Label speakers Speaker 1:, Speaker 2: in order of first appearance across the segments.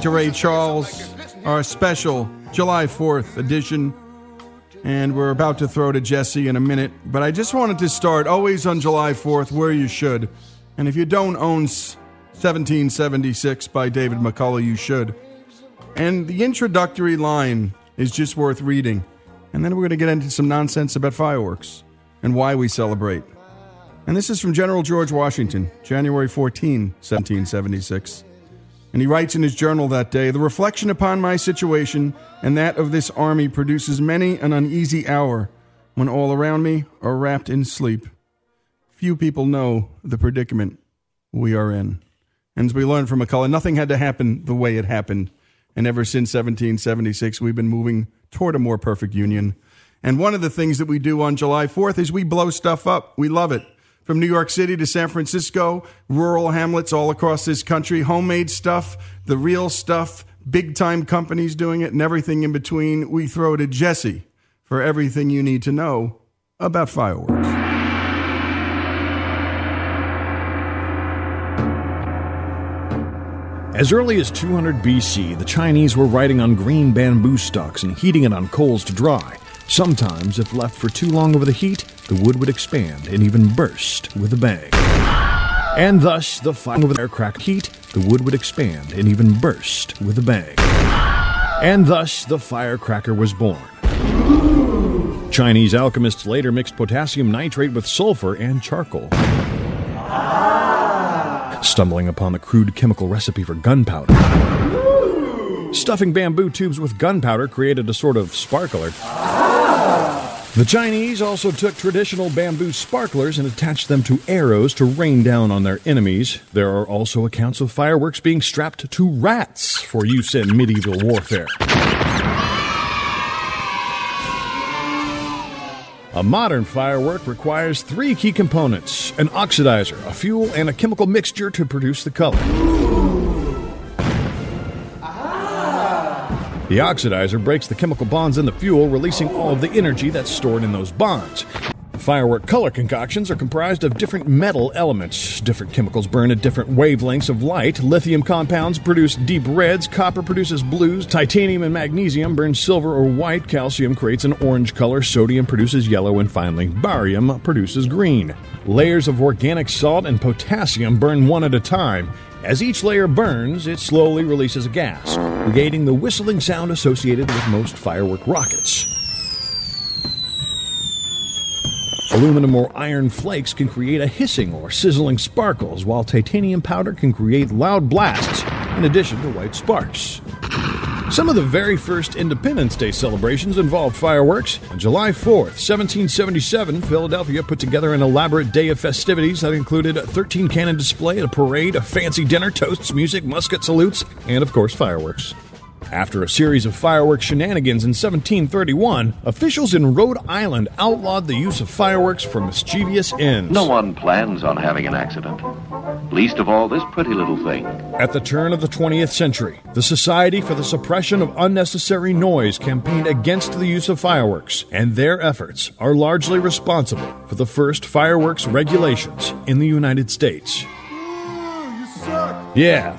Speaker 1: listening to Ray Charles, our special July 4th edition. And we're about to throw to Jesse in a minute. But I just wanted to start always on July 4th where you should. And if you don't own 1776 by David McCullough, you should. And the introductory line is just worth reading. And then we're going to get into some nonsense about fireworks and why we celebrate. And this is from General George Washington, January 14, 1776. And he writes in his journal that day The reflection upon my situation and that of this army produces many an uneasy hour when all around me are wrapped in sleep. Few people know the predicament we are in. And as we learned from McCullough, nothing had to happen the way it happened. And ever since 1776, we've been moving toward a more perfect union. And one of the things that we do on July 4th is we blow stuff up. We love it. From New York City to San Francisco, rural hamlets all across this country, homemade stuff, the real stuff, big time companies doing it, and everything in between. We throw to Jesse for everything you need to know about fireworks.
Speaker 2: As early as 200 BC, the Chinese were writing on green bamboo stalks and heating it on coals to dry. Sometimes, if left for too long over the heat, the wood would expand and even burst with a bang. And thus, the fire over the firecracker heat, the wood would expand and even burst with a bang. And thus, the firecracker was born. Chinese alchemists later mixed potassium nitrate with sulfur and charcoal stumbling upon the crude chemical recipe for gunpowder. Stuffing bamboo tubes with gunpowder created a sort of sparkler. The Chinese also took traditional bamboo sparklers and attached them to arrows to rain down on their enemies. There are also accounts of fireworks being strapped to rats for use in medieval warfare. A modern firework requires three key components an oxidizer, a fuel, and a chemical mixture to produce the color. The oxidizer breaks the chemical bonds in the fuel, releasing all of the energy that's stored in those bonds. Firework color concoctions are comprised of different metal elements. Different chemicals burn at different wavelengths of light. Lithium compounds produce deep reds, copper produces blues, titanium and magnesium burn silver or white, calcium creates an orange color, sodium produces yellow, and finally, barium produces green. Layers of organic salt and potassium burn one at a time. As each layer burns, it slowly releases a gas, negating the whistling sound associated with most firework rockets. Aluminum or iron flakes can create a hissing or sizzling sparkles, while titanium powder can create loud blasts, in addition to white sparks. Some of the very first Independence Day celebrations involved fireworks. On July 4th, 1777, Philadelphia put together an elaborate day of festivities that included a 13 cannon display, a parade, a fancy dinner, toasts, music, musket salutes, and of course, fireworks. After a series of fireworks shenanigans in 1731, officials in Rhode Island outlawed the use of fireworks for mischievous ends.
Speaker 3: No one plans on having an accident. Least of all this pretty little thing.
Speaker 2: At the turn of the 20th century, the Society for the Suppression of Unnecessary Noise campaigned against the use of fireworks, and their efforts are largely responsible for the first fireworks regulations in the United States. Yeah.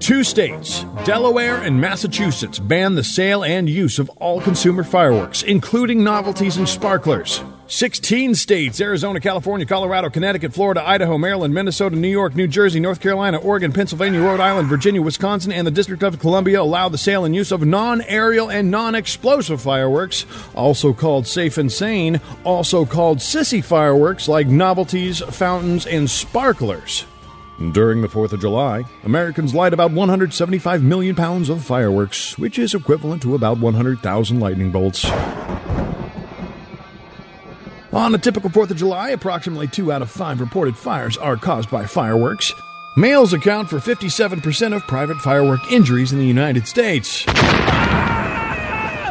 Speaker 2: Two states, Delaware and Massachusetts, ban the sale and use of all consumer fireworks, including novelties and sparklers. 16 states Arizona, California, Colorado, Connecticut, Florida, Idaho, Maryland, Minnesota, New York, New Jersey, North Carolina, Oregon, Pennsylvania, Rhode Island, Virginia, Wisconsin, and the District of Columbia allow the sale and use of non aerial and non explosive fireworks, also called safe and sane, also called sissy fireworks like novelties, fountains, and sparklers. During the 4th of July, Americans light about 175 million pounds of fireworks, which is equivalent to about 100,000 lightning bolts. On a typical 4th of July, approximately 2 out of 5 reported fires are caused by fireworks. Males account for 57% of private firework injuries in the United States.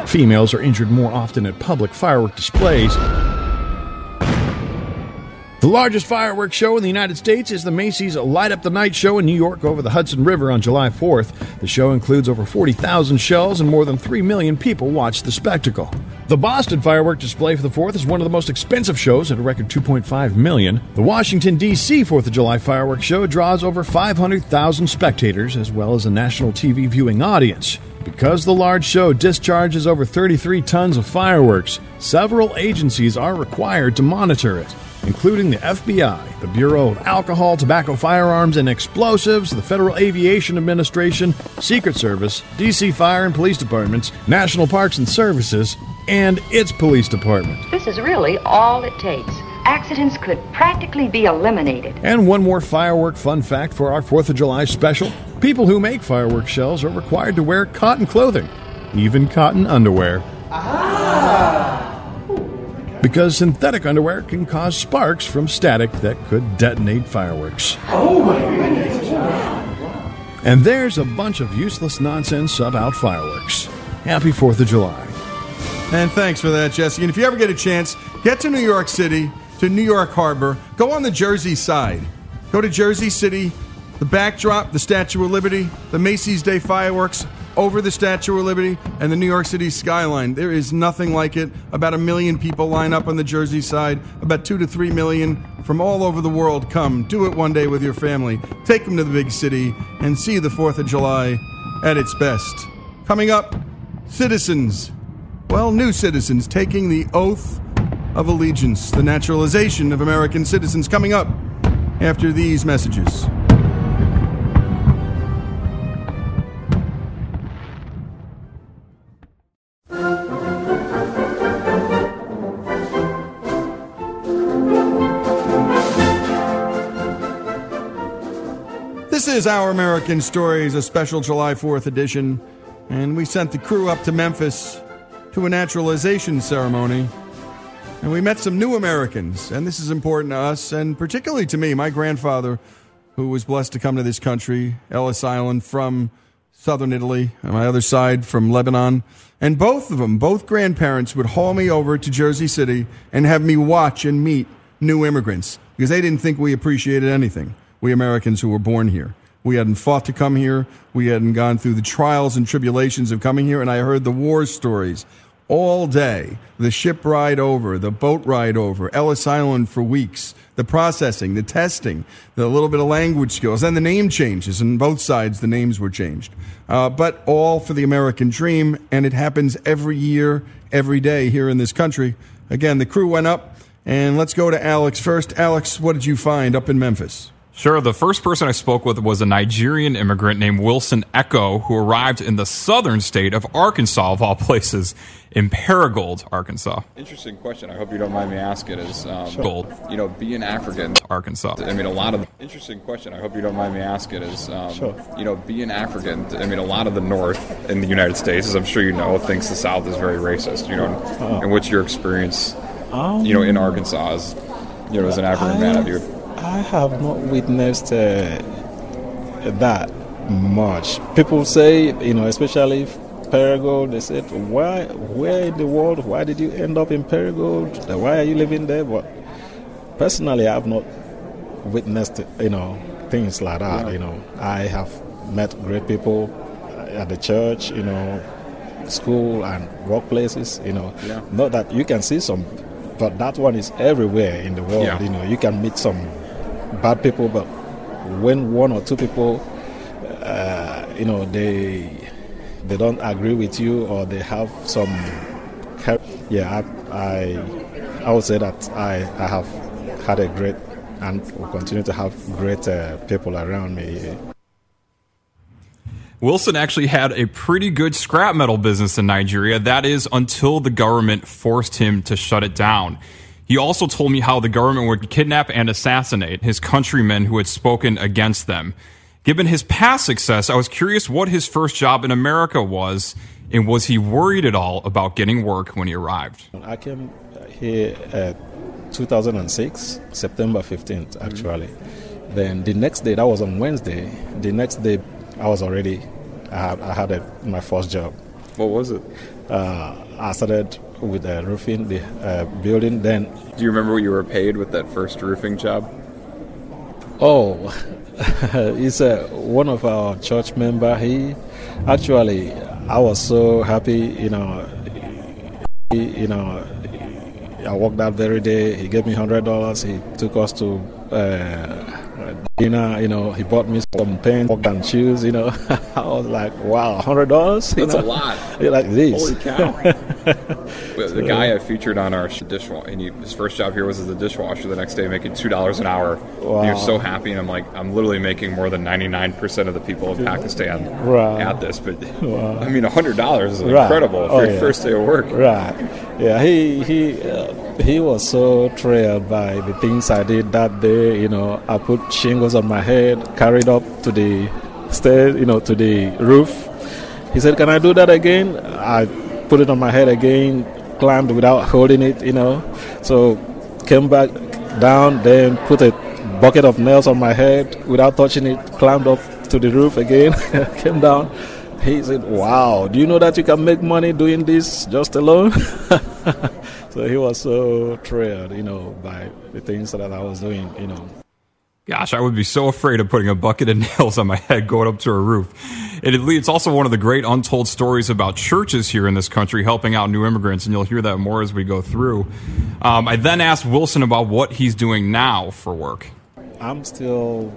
Speaker 2: Females are injured more often at public firework displays. The largest fireworks show in the United States is the Macy's Light Up the Night show in New York over the Hudson River on July 4th. The show includes over 40,000 shells and more than 3 million people watch the spectacle. The Boston firework display for the 4th is one of the most expensive shows at a record 2.5 million. The Washington D.C. 4th of July fireworks show draws over 500,000 spectators as well as a national TV viewing audience. Because the large show discharges over 33 tons of fireworks, several agencies are required to monitor it including the FBI, the Bureau of Alcohol, Tobacco, Firearms, and Explosives, the Federal Aviation Administration, Secret Service, DC Fire and Police Departments, National Parks and Services, and its police department.
Speaker 4: This is really all it takes. Accidents could practically be eliminated.
Speaker 2: And one more firework fun fact for our 4th of July special people who make firework shells are required to wear cotton clothing, even cotton underwear. Aha! Because synthetic underwear can cause sparks from static that could detonate fireworks. Oh my goodness! And there's a bunch of useless nonsense about fireworks. Happy 4th of July.
Speaker 1: And thanks for that, Jesse. And if you ever get a chance, get to New York City, to New York Harbor, go on the Jersey side. Go to Jersey City, the backdrop, the Statue of Liberty, the Macy's Day fireworks, over the Statue of Liberty and the New York City skyline. There is nothing like it. About a million people line up on the Jersey side. About two to three million from all over the world come. Do it one day with your family. Take them to the big city and see the 4th of July at its best. Coming up, citizens. Well, new citizens taking the oath of allegiance, the naturalization of American citizens. Coming up after these messages. Is Our American Stories, a special July 4th edition, and we sent the crew up to Memphis to a naturalization ceremony. And we met some new Americans, and this is important to us, and particularly to me. My grandfather, who was blessed to come to this country, Ellis Island, from southern Italy, on my other side from Lebanon. And both of them, both grandparents, would haul me over to Jersey City and have me watch and meet new immigrants because they didn't think we appreciated anything, we Americans who were born here. We hadn't fought to come here. We hadn't gone through the trials and tribulations of coming here. And I heard the war stories all day the ship ride over, the boat ride over, Ellis Island for weeks, the processing, the testing, the little bit of language skills, and the name changes. And both sides, the names were changed. Uh, but all for the American dream. And it happens every year, every day here in this country. Again, the crew went up. And let's go to Alex first. Alex, what did you find up in Memphis?
Speaker 5: Sure. The first person I spoke with was a Nigerian immigrant named Wilson Echo, who arrived in the southern state of Arkansas, of all places, in Paragould, Arkansas.
Speaker 6: Interesting question. I hope you don't mind me asking. Is um,
Speaker 5: gold?
Speaker 6: You know, being an African,
Speaker 5: Arkansas.
Speaker 6: I mean, a lot of interesting question. I hope you don't mind me asking. Is um, sure. you know, being African. I mean, a lot of the North in the United States, as I'm sure you know, thinks the South is very racist. You know, oh. and what's your experience? Um, you know, in Arkansas, as you know, as an African I, man, have you?
Speaker 7: I have not witnessed uh, that much. People say, you know, especially Paragould, they said, why, where in the world, why did you end up in Paragould? Why are you living there? But personally, I have not witnessed, you know, things like that. Yeah. You know, I have met great people at the church, you know, school and workplaces, you know. Yeah. Not that you can see some, but that one is everywhere in the world. Yeah. You know, you can meet some bad people, but when one or two people, uh, you know, they they don't agree with you or they have some, yeah, I, I I would say that I, I have had a great and will continue to have great uh, people around me.
Speaker 5: Wilson actually had a pretty good scrap metal business in Nigeria. That is until the government forced him to shut it down. He also told me how the government would kidnap and assassinate his countrymen who had spoken against them. Given his past success, I was curious what his first job in America was, and was he worried at all about getting work when he arrived?
Speaker 7: I came here uh, 2006, September 15th, actually. Mm-hmm. Then the next day, that was on Wednesday, the next day I was already, I had, I had a, my first job.
Speaker 6: What was it?
Speaker 7: Uh, I started with the roofing, the uh, building. Then,
Speaker 6: do you remember what you were paid with that first roofing job?
Speaker 7: Oh, it's uh, one of our church member. He actually, I was so happy. You know, he, you know, I worked that very day. He gave me hundred dollars. He took us to uh, dinner. You know, he bought me some pants and shoes. You know, I was like, wow, hundred dollars.
Speaker 6: That's
Speaker 7: know?
Speaker 6: a lot.
Speaker 7: you like this.
Speaker 6: Holy cow! the guy I featured on our dishwasher, and he, his first job here was as a dishwasher. The next day, making two dollars an hour. Wow. He was so happy, and I'm like, I'm literally making more than 99 percent of the people in Pakistan at this. But wow. I mean, hundred dollars is
Speaker 7: right.
Speaker 6: incredible for
Speaker 7: oh,
Speaker 6: your
Speaker 7: yeah.
Speaker 6: first day of work.
Speaker 7: Right. Yeah. He he. Uh, he was so thrilled by the things I did that day. You know, I put shingles on my head, carried up to the stairs, you know, to the roof. He said, "Can I do that again?" I put it on my head again, climbed without holding it, you know. So came back down, then put a bucket of nails on my head without touching it, climbed up to the roof again, came down. He said, "Wow, do you know that you can make money doing this just alone?" so he was so thrilled, you know, by the things that I was doing, you know.
Speaker 5: Gosh, I would be so afraid of putting a bucket of nails on my head going up to a roof. it's also one of the great untold stories about churches here in this country helping out new immigrants, and you'll hear that more as we go through. Um, I then asked Wilson about what he's doing now for work.
Speaker 7: I'm still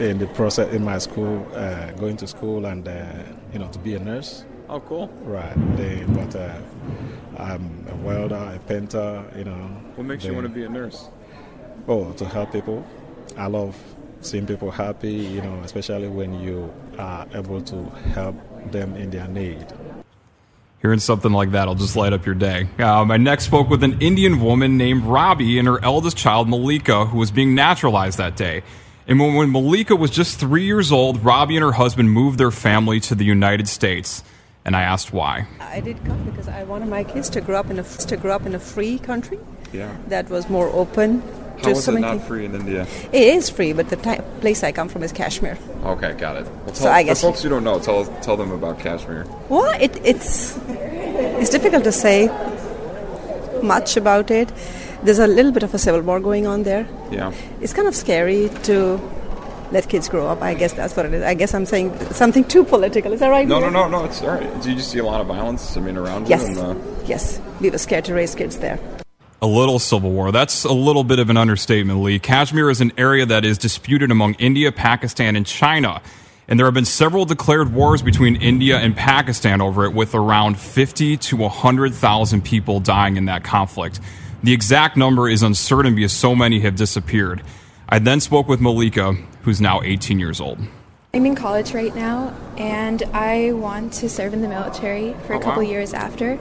Speaker 7: in the process in my school, uh, going to school and, uh, you know, to be a nurse.
Speaker 6: Oh, cool.
Speaker 7: Right. They, but uh, I'm a welder, a painter, you know.
Speaker 6: What makes
Speaker 7: they,
Speaker 6: you want to be a nurse?
Speaker 7: Oh, to help people. I love seeing people happy, you know, especially when you are able to help them in their need.
Speaker 5: Hearing something like that will just light up your day. Um, I next spoke with an Indian woman named Robbie and her eldest child, Malika, who was being naturalized that day. And when, when Malika was just three years old, Robbie and her husband moved their family to the United States. And I asked why.
Speaker 8: I did come because I wanted my kids to grow up in a to grow up in a free country.
Speaker 6: Yeah.
Speaker 8: That was more open.
Speaker 6: How is it not free in India?
Speaker 8: It is free, but the t- place I come from is Kashmir.
Speaker 6: Okay, got it. Well, tell,
Speaker 8: So I guess
Speaker 6: for folks who don't know, tell tell them about Kashmir.
Speaker 8: Well, it, it's it's difficult to say much about it. There's a little bit of a civil war going on there.
Speaker 6: Yeah.
Speaker 8: It's kind of scary to let kids grow up. I guess that's what it is. I guess I'm saying something too political. Is that right?
Speaker 6: No, no, no, no. It's all right. Do you just see a lot of violence? I mean, around
Speaker 8: Yes.
Speaker 6: you. And, uh,
Speaker 8: Yes. We were scared to raise kids there.
Speaker 5: A little civil war. That's a little bit of an understatement, Lee. Kashmir is an area that is disputed among India, Pakistan, and China. And there have been several declared wars between India and Pakistan over it, with around 50 to 100,000 people dying in that conflict. The exact number is uncertain because so many have disappeared. I then spoke with Malika, who's now 18 years old.
Speaker 9: I'm in college right now, and I want to serve in the military for a
Speaker 6: Oh,
Speaker 9: couple
Speaker 6: wow.
Speaker 9: years after,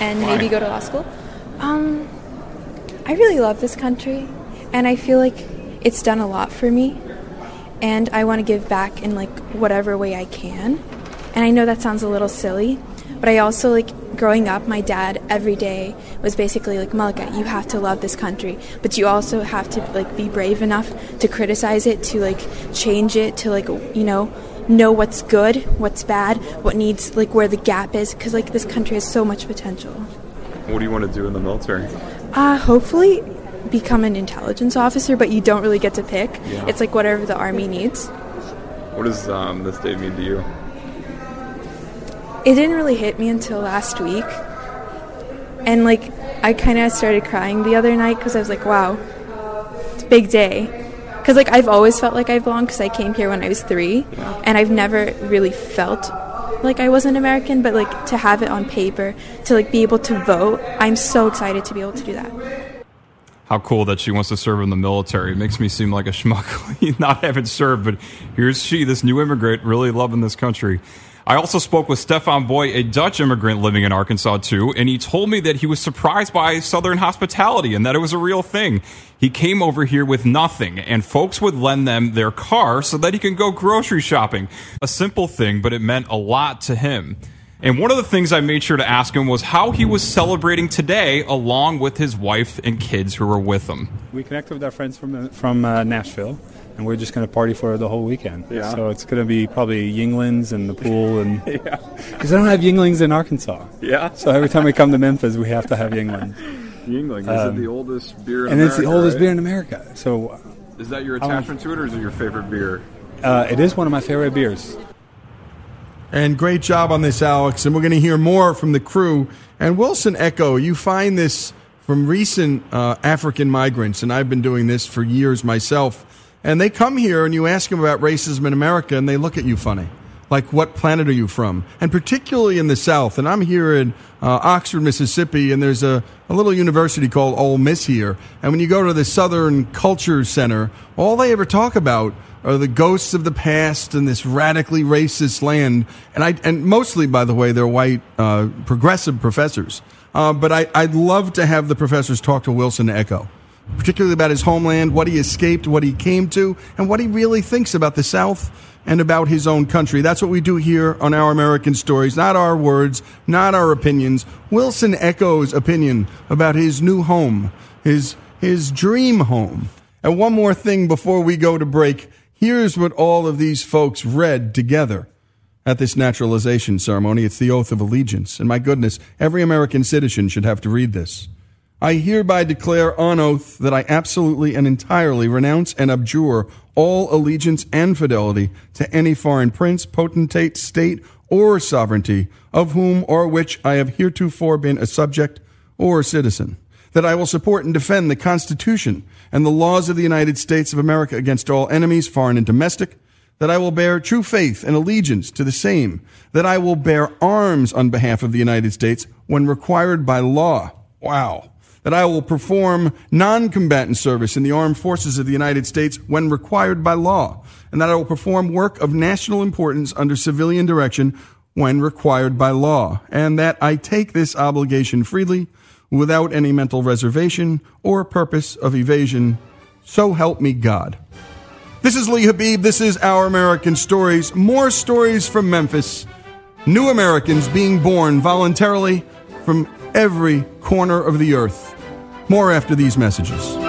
Speaker 9: and
Speaker 6: Why?
Speaker 9: maybe go to law school. Um, I really love this country, and I feel like it's done a lot for me, and I want to give back in like whatever way I can. And I know that sounds a little silly, but I also like growing up. My dad every day was basically like, "Malika, you have to love this country, but you also have to like be brave enough to criticize it, to like change it, to like you know." know what's good what's bad what needs like where the gap is because like this country has so much potential
Speaker 6: what do you want to do in the military?
Speaker 9: Uh hopefully become an intelligence officer but you don't really get to pick.
Speaker 6: Yeah.
Speaker 9: it's like whatever the army needs.
Speaker 6: What does um, this day mean to you?
Speaker 9: it didn't really hit me until last week. And like i kind of started crying the other night because i was like wow it's a big day. Because like i've always felt like i belong because i came here when i was three and i've never really felt like i was an american but like to have it on paper to like be able to vote i'm so excited to be able to do that
Speaker 5: how cool that she wants to serve in the military. It makes me seem like a schmuck not having served, but here's she, this new immigrant, really loving this country. I also spoke with Stefan Boy, a Dutch immigrant living in Arkansas too, and he told me that he was surprised by Southern hospitality and that it was a real thing. He came over here with nothing, and folks would lend them their car so that he can go grocery shopping. A simple thing, but it meant a lot to him. And one of the things I made sure to ask him was how he was celebrating today along with his wife and kids who were with him.
Speaker 10: We connected with our friends from, from uh, Nashville and we're just going to party for the whole weekend.
Speaker 6: Yeah.
Speaker 10: So it's going to be probably Yuenglings and the pool, and
Speaker 6: yeah,
Speaker 10: because I don't have Yuenglings in Arkansas.
Speaker 6: Yeah.
Speaker 10: So every time we come to Memphis, we have to have Yuengling.
Speaker 6: Yuengling is
Speaker 10: Um,
Speaker 6: it the oldest beer in
Speaker 10: and
Speaker 6: America?
Speaker 10: it's the oldest
Speaker 6: right?
Speaker 10: beer in America. So
Speaker 6: Is that your
Speaker 10: I don't-
Speaker 6: attachment to it, or is it your favorite beer?
Speaker 10: uh, it is one of my favorite beers.
Speaker 1: And great job on this, Alex. And we're going to hear more from the crew. And Wilson Echo, you find this from recent uh, African migrants, and I've been doing this for years myself. And they come here and you ask them about racism in America, and they look at you funny. Like, what planet are you from? And particularly in the South. And I'm here in uh, Oxford, Mississippi, and there's a, a little university called Ole Miss here. And when you go to the Southern Culture Center, all they ever talk about are the ghosts of the past and this radically racist land. And I, and mostly, by the way, they're white, uh, progressive professors. Uh, but I, I'd love to have the professors talk to Wilson Echo, particularly about his homeland, what he escaped, what he came to, and what he really thinks about the South and about his own country. That's what we do here on Our American Stories. Not our words, not our opinions. Wilson Echo's opinion about his new home, his, his dream home. And one more thing before we go to break. Here's what all of these folks read together at this naturalization ceremony. It's the oath of allegiance. And my goodness, every American citizen should have to read this. I hereby declare on oath that I absolutely and entirely renounce and abjure all allegiance and fidelity to any foreign prince, potentate, state, or sovereignty of whom or which I have heretofore been a subject or citizen. That I will support and defend the Constitution and the laws of the United States of America against all enemies, foreign and domestic. That I will bear true faith and allegiance to the same. That I will bear arms on behalf of the United States when required by law. Wow that I will perform non-combatant service in the armed forces of the United States when required by law, and that I will perform work of national importance under civilian direction when required by law, and that I take this obligation freely without any mental reservation or purpose of evasion. So help me God. This is Lee Habib. This is Our American Stories. More stories from Memphis. New Americans being born voluntarily from every corner of the earth. More after these messages.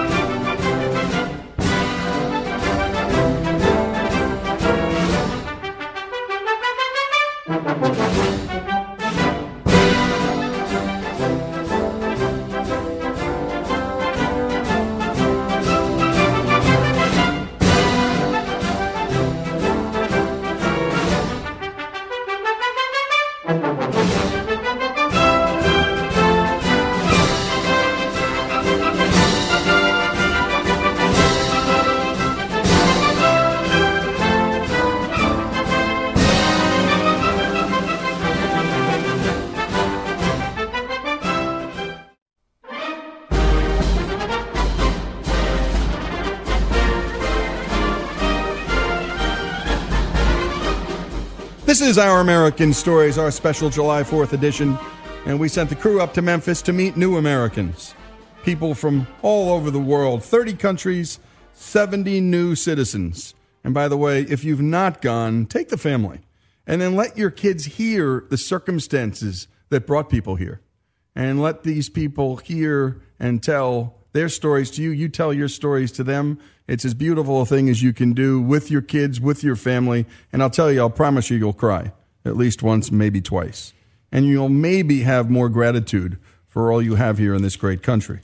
Speaker 1: Is Our American Stories, our special July 4th edition, and we sent the crew up to Memphis to meet new Americans. People from all over the world, 30 countries, 70 new citizens. And by the way, if you've not gone, take the family and then let your kids hear the circumstances that brought people here. And let these people hear and tell their stories to you. You tell your stories to them. It's as beautiful a thing as you can do with your kids, with your family. And I'll tell you, I'll promise you, you'll cry at least once, maybe twice. And you'll maybe have more gratitude for all you have here in this great country.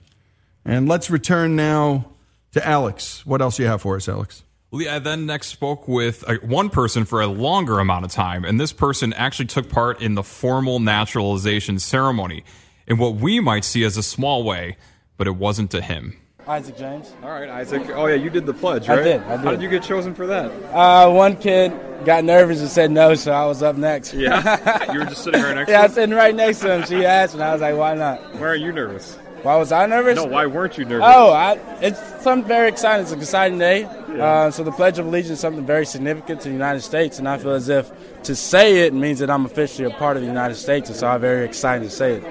Speaker 1: And let's return now to Alex. What else you have for us, Alex?
Speaker 5: Lee, I then next spoke with uh, one person for a longer amount of time, and this person actually took part in the formal naturalization ceremony in what we might see as a small way, but it wasn't to him.
Speaker 11: Isaac James.
Speaker 6: All right, Isaac. Oh yeah, you did the pledge, right?
Speaker 11: I did, I did.
Speaker 6: How
Speaker 11: did.
Speaker 6: you get chosen for that?
Speaker 11: Uh, one kid got nervous and said no, so I was up next.
Speaker 6: Yeah, you were just sitting right next
Speaker 11: yeah,
Speaker 6: to
Speaker 11: I
Speaker 6: him.
Speaker 11: was sitting right next to him. She asked, and I was like, why not?
Speaker 6: Why are you nervous?
Speaker 11: Why was I nervous?
Speaker 6: No, why weren't you nervous?
Speaker 11: Oh, I, it's something very exciting. It's an exciting day. Uh, so the Pledge of Allegiance is something very significant to the United States, and I feel as if to say it means that I'm officially a part of the United States, and so I'm very excited to say it.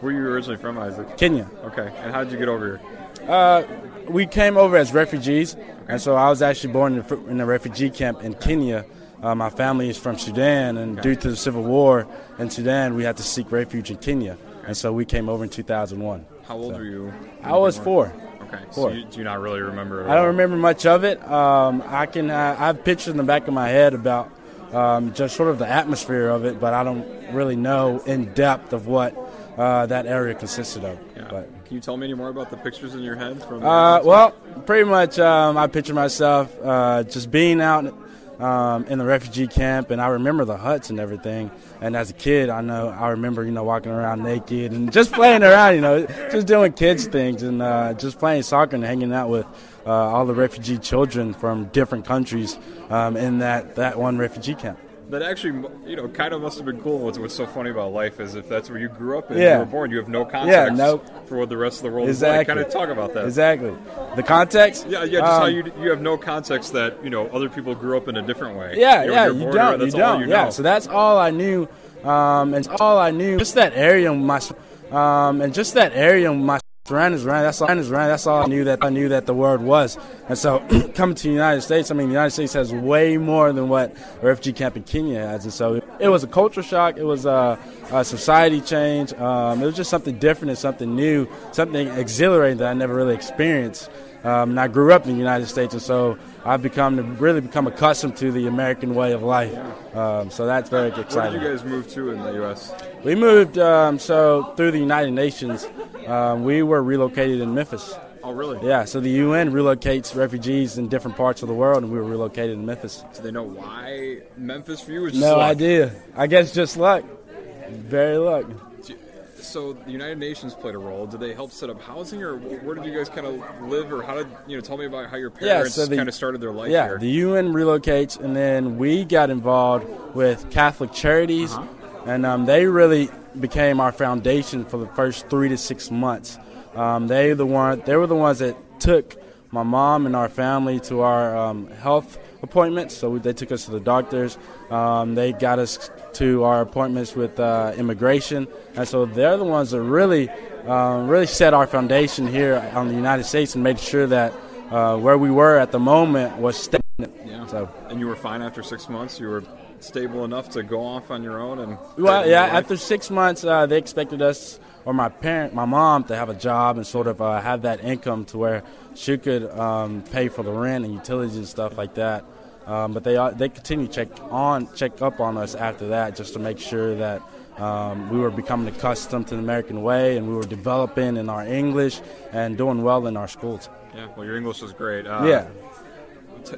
Speaker 6: Where are you originally from, Isaac?
Speaker 11: Kenya.
Speaker 6: Okay. And how did you get over here?
Speaker 11: Uh, we came over as refugees, and so I was actually born in, a- in a refugee camp in Kenya. Uh, my family is from Sudan, and due to the civil war in Sudan, we had to seek refuge in Kenya, and so we came over in 2001.
Speaker 6: How old
Speaker 11: So-
Speaker 6: were you?
Speaker 11: I was four.
Speaker 6: Okay.
Speaker 11: Four.
Speaker 6: So you, do you not really remember?
Speaker 11: I don't remember much of it. Um, I can I have pictures in the back of my head about um, just sort of the atmosphere of it, but I don't really know in depth of what uh, that area consisted of. Yeah. But
Speaker 6: Can you tell me any more about the pictures in your head from?
Speaker 11: uh, well, pretty much, um, I picture myself uh, just being out um, in the refugee camp, and I remember the huts and everything. And as a kid, I know I remember, you know, walking around naked and just playing around, you know, just doing kids things and uh, just playing soccer and hanging out with uh, all the refugee children from different countries um, in that that one refugee camp.
Speaker 6: That actually, you know, kind of must have been cool. What's, what's so funny about life is if that's where you grew up and
Speaker 11: Yeah.
Speaker 6: you were born, you have no context
Speaker 11: Yeah, no-
Speaker 6: for what the rest of the world
Speaker 11: Exactly.
Speaker 6: is like. Kind of talk about that.
Speaker 11: Exactly. The context.
Speaker 6: Yeah, yeah. Just how
Speaker 11: um,
Speaker 6: you you have no context that you know other people grew up in a different way.
Speaker 11: Yeah,
Speaker 6: You know,
Speaker 11: yeah,
Speaker 6: you're
Speaker 11: you don't, you
Speaker 6: that's all
Speaker 11: don't.
Speaker 6: you
Speaker 11: Yeah, so that's all I knew, um, and all I knew. Just that area, my, um, and just that area, my surroundings around. That's all. Around. That's all I knew that I knew that the word was. And so, coming to the United States, I mean, the United States has way more than what a refugee camp in Kenya has, and so it was a culture shock. It was a, a society change. Um, it was just something different and something new, something exhilarating that I never really experienced. Um, and I grew up in the United States, and so I've become to really become accustomed to the American way of life. Um, so that's very exciting.
Speaker 6: Where did you guys move to in the U.S.?
Speaker 11: We moved um, so through the United Nations. Um, we were relocated in Memphis.
Speaker 6: Oh, really?
Speaker 11: Yeah. So the UN relocates refugees in different parts of the world, and we were relocated in Memphis.
Speaker 6: Do they know why Memphis for you? Or just
Speaker 11: No
Speaker 6: luck?
Speaker 11: idea. I guess just luck. Very luck.
Speaker 6: So the United Nations played a role. Did they help set up housing, or where did you guys kind of live, or how did you know? Tell me about how your parents
Speaker 11: the-
Speaker 6: kind of started their life
Speaker 11: yeah,
Speaker 6: here.
Speaker 11: the UN relocates, and then we got involved with Catholic Charities,
Speaker 6: Uh-huh.
Speaker 11: And um, they really became our foundation for the first three to six months. Um, they the one, they were the ones that took my mom and our family to our um, health appointments. So we, they took us to the doctors. Um, they got us to our appointments with uh, immigration, and so they're the ones that really, um, really set our foundation here on the United States and made sure that uh, where we were at the moment was stable.
Speaker 6: yeah.
Speaker 11: So,
Speaker 6: and you were fine after six months. You were stable enough to go off on your own and.
Speaker 11: well, yeah. After six months, uh, they expected us or my parent, my mom, to have a job and sort of uh, have that income to where she could um, pay for the rent and utilities and stuff like that. Um, but they uh, they continue to check on check up on us after that just to make sure that um, we were becoming accustomed to the American way and we were developing in our English and doing well in our schools.
Speaker 6: Yeah. Well, your English was great. Uh,
Speaker 11: Yeah.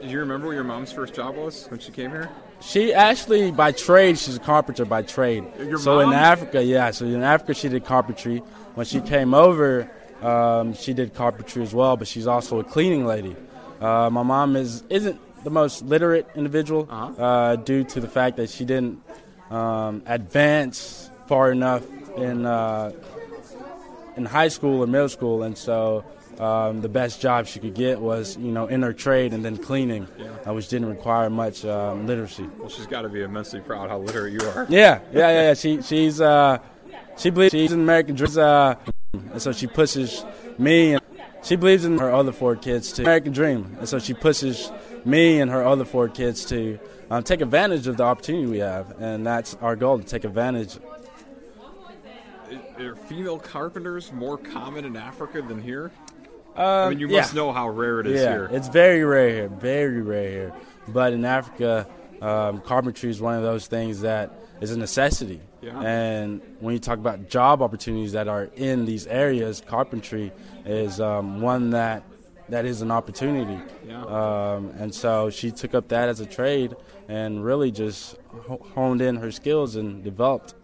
Speaker 6: do you remember what your mom's first job was when she came here?
Speaker 11: She actually, by trade, she's a carpenter by trade.
Speaker 6: Your
Speaker 11: so in? Africa, yeah. So in Africa, she did carpentry. When she came over, um, she did carpentry as well. But she's also a cleaning lady. Uh, my mom is isn't the most literate individual
Speaker 6: Uh-huh.
Speaker 11: uh, due to the fact that she didn't um, advance far enough in uh, in high school or middle school, and so. Um, the best job she could get was, you know, in her trade and then cleaning, uh, which didn't require much um, literacy.
Speaker 6: Well, she's got to be immensely proud how literate you are.
Speaker 11: Yeah, yeah, yeah. yeah. She she's uh she believes she's an American dream, uh, and so she pushes me and she believes in her other four kids to American dream, and so she pushes me and her other four kids to um, take advantage of the opportunity we have, and that's our goal to take advantage.
Speaker 6: Are female carpenters more common in Africa than here?
Speaker 11: Um,
Speaker 6: I mean, you
Speaker 11: yeah.
Speaker 6: must know how rare it is
Speaker 11: yeah,
Speaker 6: here.
Speaker 11: it's very rare here, very rare here. But in Africa, um, carpentry is one of those things that is a necessity.
Speaker 6: Yeah.
Speaker 11: And when you talk about job opportunities that are in these areas, carpentry is um, one that that is an opportunity.
Speaker 6: Yeah.
Speaker 11: Um, and so she took up that as a trade and really just honed in her skills and developed.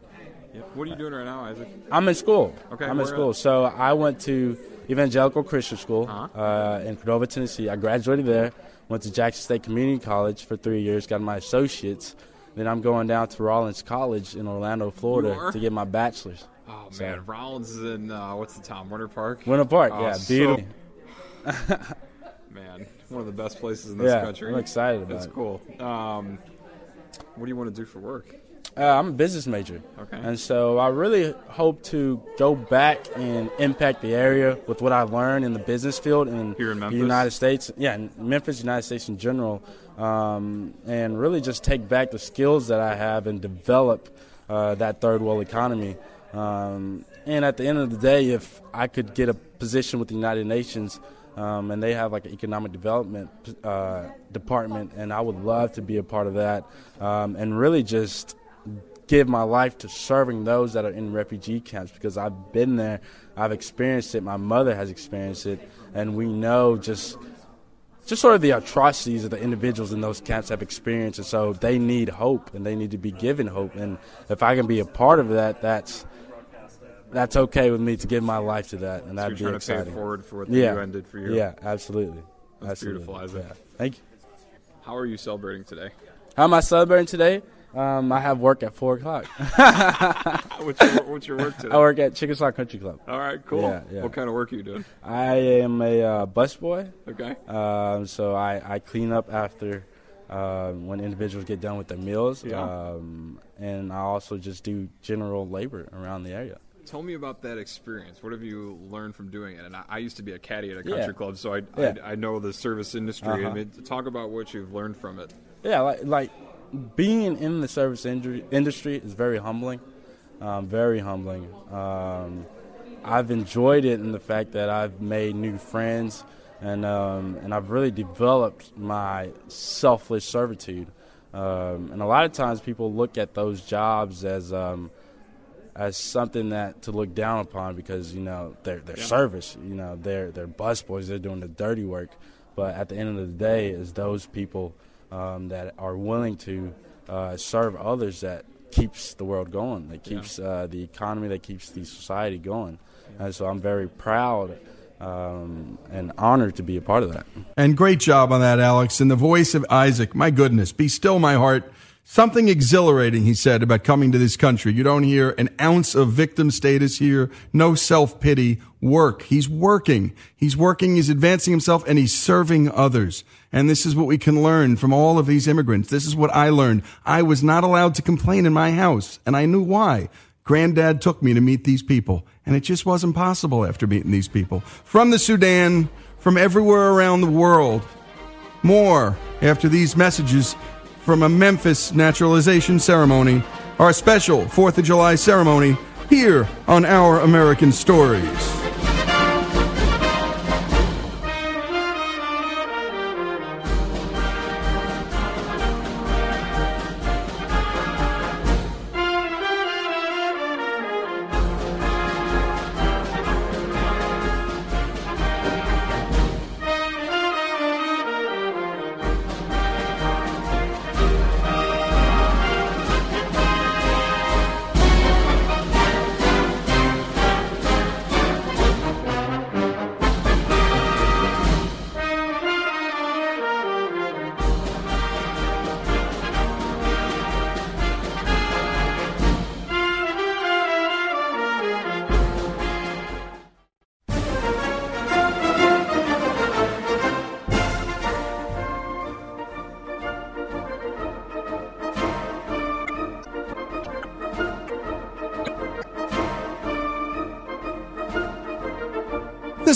Speaker 6: Yeah. What are you doing right now, Isaac?
Speaker 11: I'm in school.
Speaker 6: Okay,
Speaker 11: I'm in school.
Speaker 6: at?
Speaker 11: So I went to Evangelical Christian School
Speaker 6: Uh-huh.
Speaker 11: uh, in Cordova, Tennessee. I graduated there. Went to Jackson State Community College for three years. Got my associates. Then I'm going down to Rollins College in Orlando, Florida, to get my bachelor's.
Speaker 6: Oh man, Rollins is in uh, what's the town? Winter Park.
Speaker 11: Winter Park,
Speaker 6: Oh,
Speaker 11: yeah,
Speaker 6: so-
Speaker 11: beautiful.
Speaker 6: man, one of the best places in this
Speaker 11: Yeah,
Speaker 6: country.
Speaker 11: I'm excited about
Speaker 6: That's
Speaker 11: it.
Speaker 6: cool. Um, what do you want to do for work?
Speaker 11: Uh, I'm a business major.
Speaker 6: Okay.
Speaker 11: And so I really hope to go back and impact the area with what I learned in the business field in,
Speaker 6: Here in
Speaker 11: the
Speaker 6: Memphis?
Speaker 11: United States. Yeah, in Memphis, United States in general. Um, and really just take back the skills that I have and develop uh, that third world economy. Um, and at the end of the day, if I could get a position with the United Nations, um, and they have like an economic development uh, department, and I would love to be a part of that, um, and really just give my life to serving those that are in refugee camps because I've been there, I've experienced it, my mother has experienced it, and we know just just sort of the atrocities that the individuals in those camps have experienced, and so they need hope and they need to be given hope. And if I can be a part of that, that's that's okay with me to give my life to that, and
Speaker 6: So
Speaker 11: that'd
Speaker 6: you're
Speaker 11: be
Speaker 6: trying to pay it
Speaker 11: exciting.
Speaker 6: forward for what the
Speaker 11: yeah.
Speaker 6: UN did for you.
Speaker 11: Yeah, absolutely.
Speaker 6: That's
Speaker 11: absolutely.
Speaker 6: beautiful, Isaac.
Speaker 11: Yeah. Thank you.
Speaker 6: How are you celebrating today?
Speaker 11: How am I celebrating today? Um, I have work at four o'clock.
Speaker 6: what's, your, what's your work today?
Speaker 11: I work at Chickasaw Country Club.
Speaker 6: All right, cool.
Speaker 11: Yeah, yeah.
Speaker 6: What kind of work are you doing?
Speaker 11: I am a uh, busboy.
Speaker 6: Okay.
Speaker 11: Um, so I, I clean up after um, when individuals get done with their meals.
Speaker 6: Yeah.
Speaker 11: Um, and I also just do general labor around the area.
Speaker 6: Tell me about that experience. What have you learned from doing it? And I, I used to be a caddy at a
Speaker 11: Yeah.
Speaker 6: country club, so I,
Speaker 11: Yeah.
Speaker 6: I I know the service industry.
Speaker 11: Uh-huh.
Speaker 6: mean, talk about what you've learned from it.
Speaker 11: Yeah, like like being in the service industry, industry is very humbling, um, very humbling. Um, I've enjoyed it in the fact that I've made new friends, and um, and I've really developed my selfless servitude. Um, and a lot of times, people look at those jobs as um, as something that to look down upon because you know they're they're
Speaker 6: Yeah.
Speaker 11: service, you know they're they're busboys, they're doing the dirty work. But at the end of the day, is those people um, that are willing to uh, serve others that keeps the world going, that
Speaker 6: Yeah.
Speaker 11: keeps uh, the economy, that keeps the society going. And so I'm very proud um, and honored to be a part of that.
Speaker 1: And great job on that, Alex. And the voice of Isaac, my goodness, be still my heart. Something exhilarating, he said, about coming to this country. You don't hear an ounce of victim status here, no self pity. Work. He's working. He's working, he's advancing himself, and he's serving others. And this is what we can learn from all of these immigrants. This is what I learned. I was not allowed to complain in my house, and I knew why. Granddad took me to meet these people, and it just wasn't possible after meeting these people. From the Sudan, from everywhere around the world. More after these messages from a Memphis naturalization ceremony, our special 4th of July ceremony here on Our American Stories.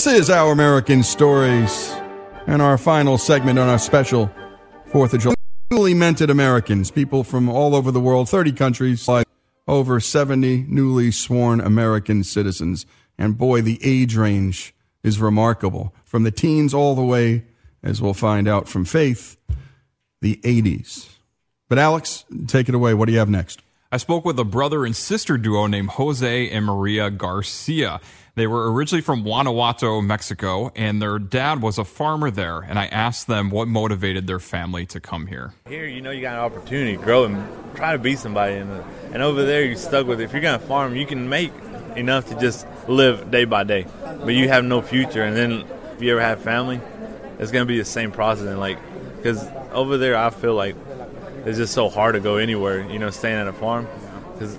Speaker 1: Is Our American Stories, and our final segment on our special 4th of July. Newly minted Americans, people from all over the world, 30 countries, like over 70 newly sworn American citizens. And boy, the age range is remarkable. From the teens all the way, as we'll find out from Faith, the 80s. But Alex, take it away. What do you have next?
Speaker 5: I spoke with a brother and sister duo named Jose and Maria Garcia. They were originally from Guanajuato, Mexico, and their dad was a farmer there. And I asked them what motivated their family to come here.
Speaker 12: Here, you know, you got an opportunity to grow and try to be somebody, and and over there, you're stuck with. It. If you're gonna farm, you can make enough to just live day by day, but you have no future. And then if you ever have family, it's gonna be the same process. And like, because over there, I feel like it's just so hard to go anywhere. You know, staying at a farm, because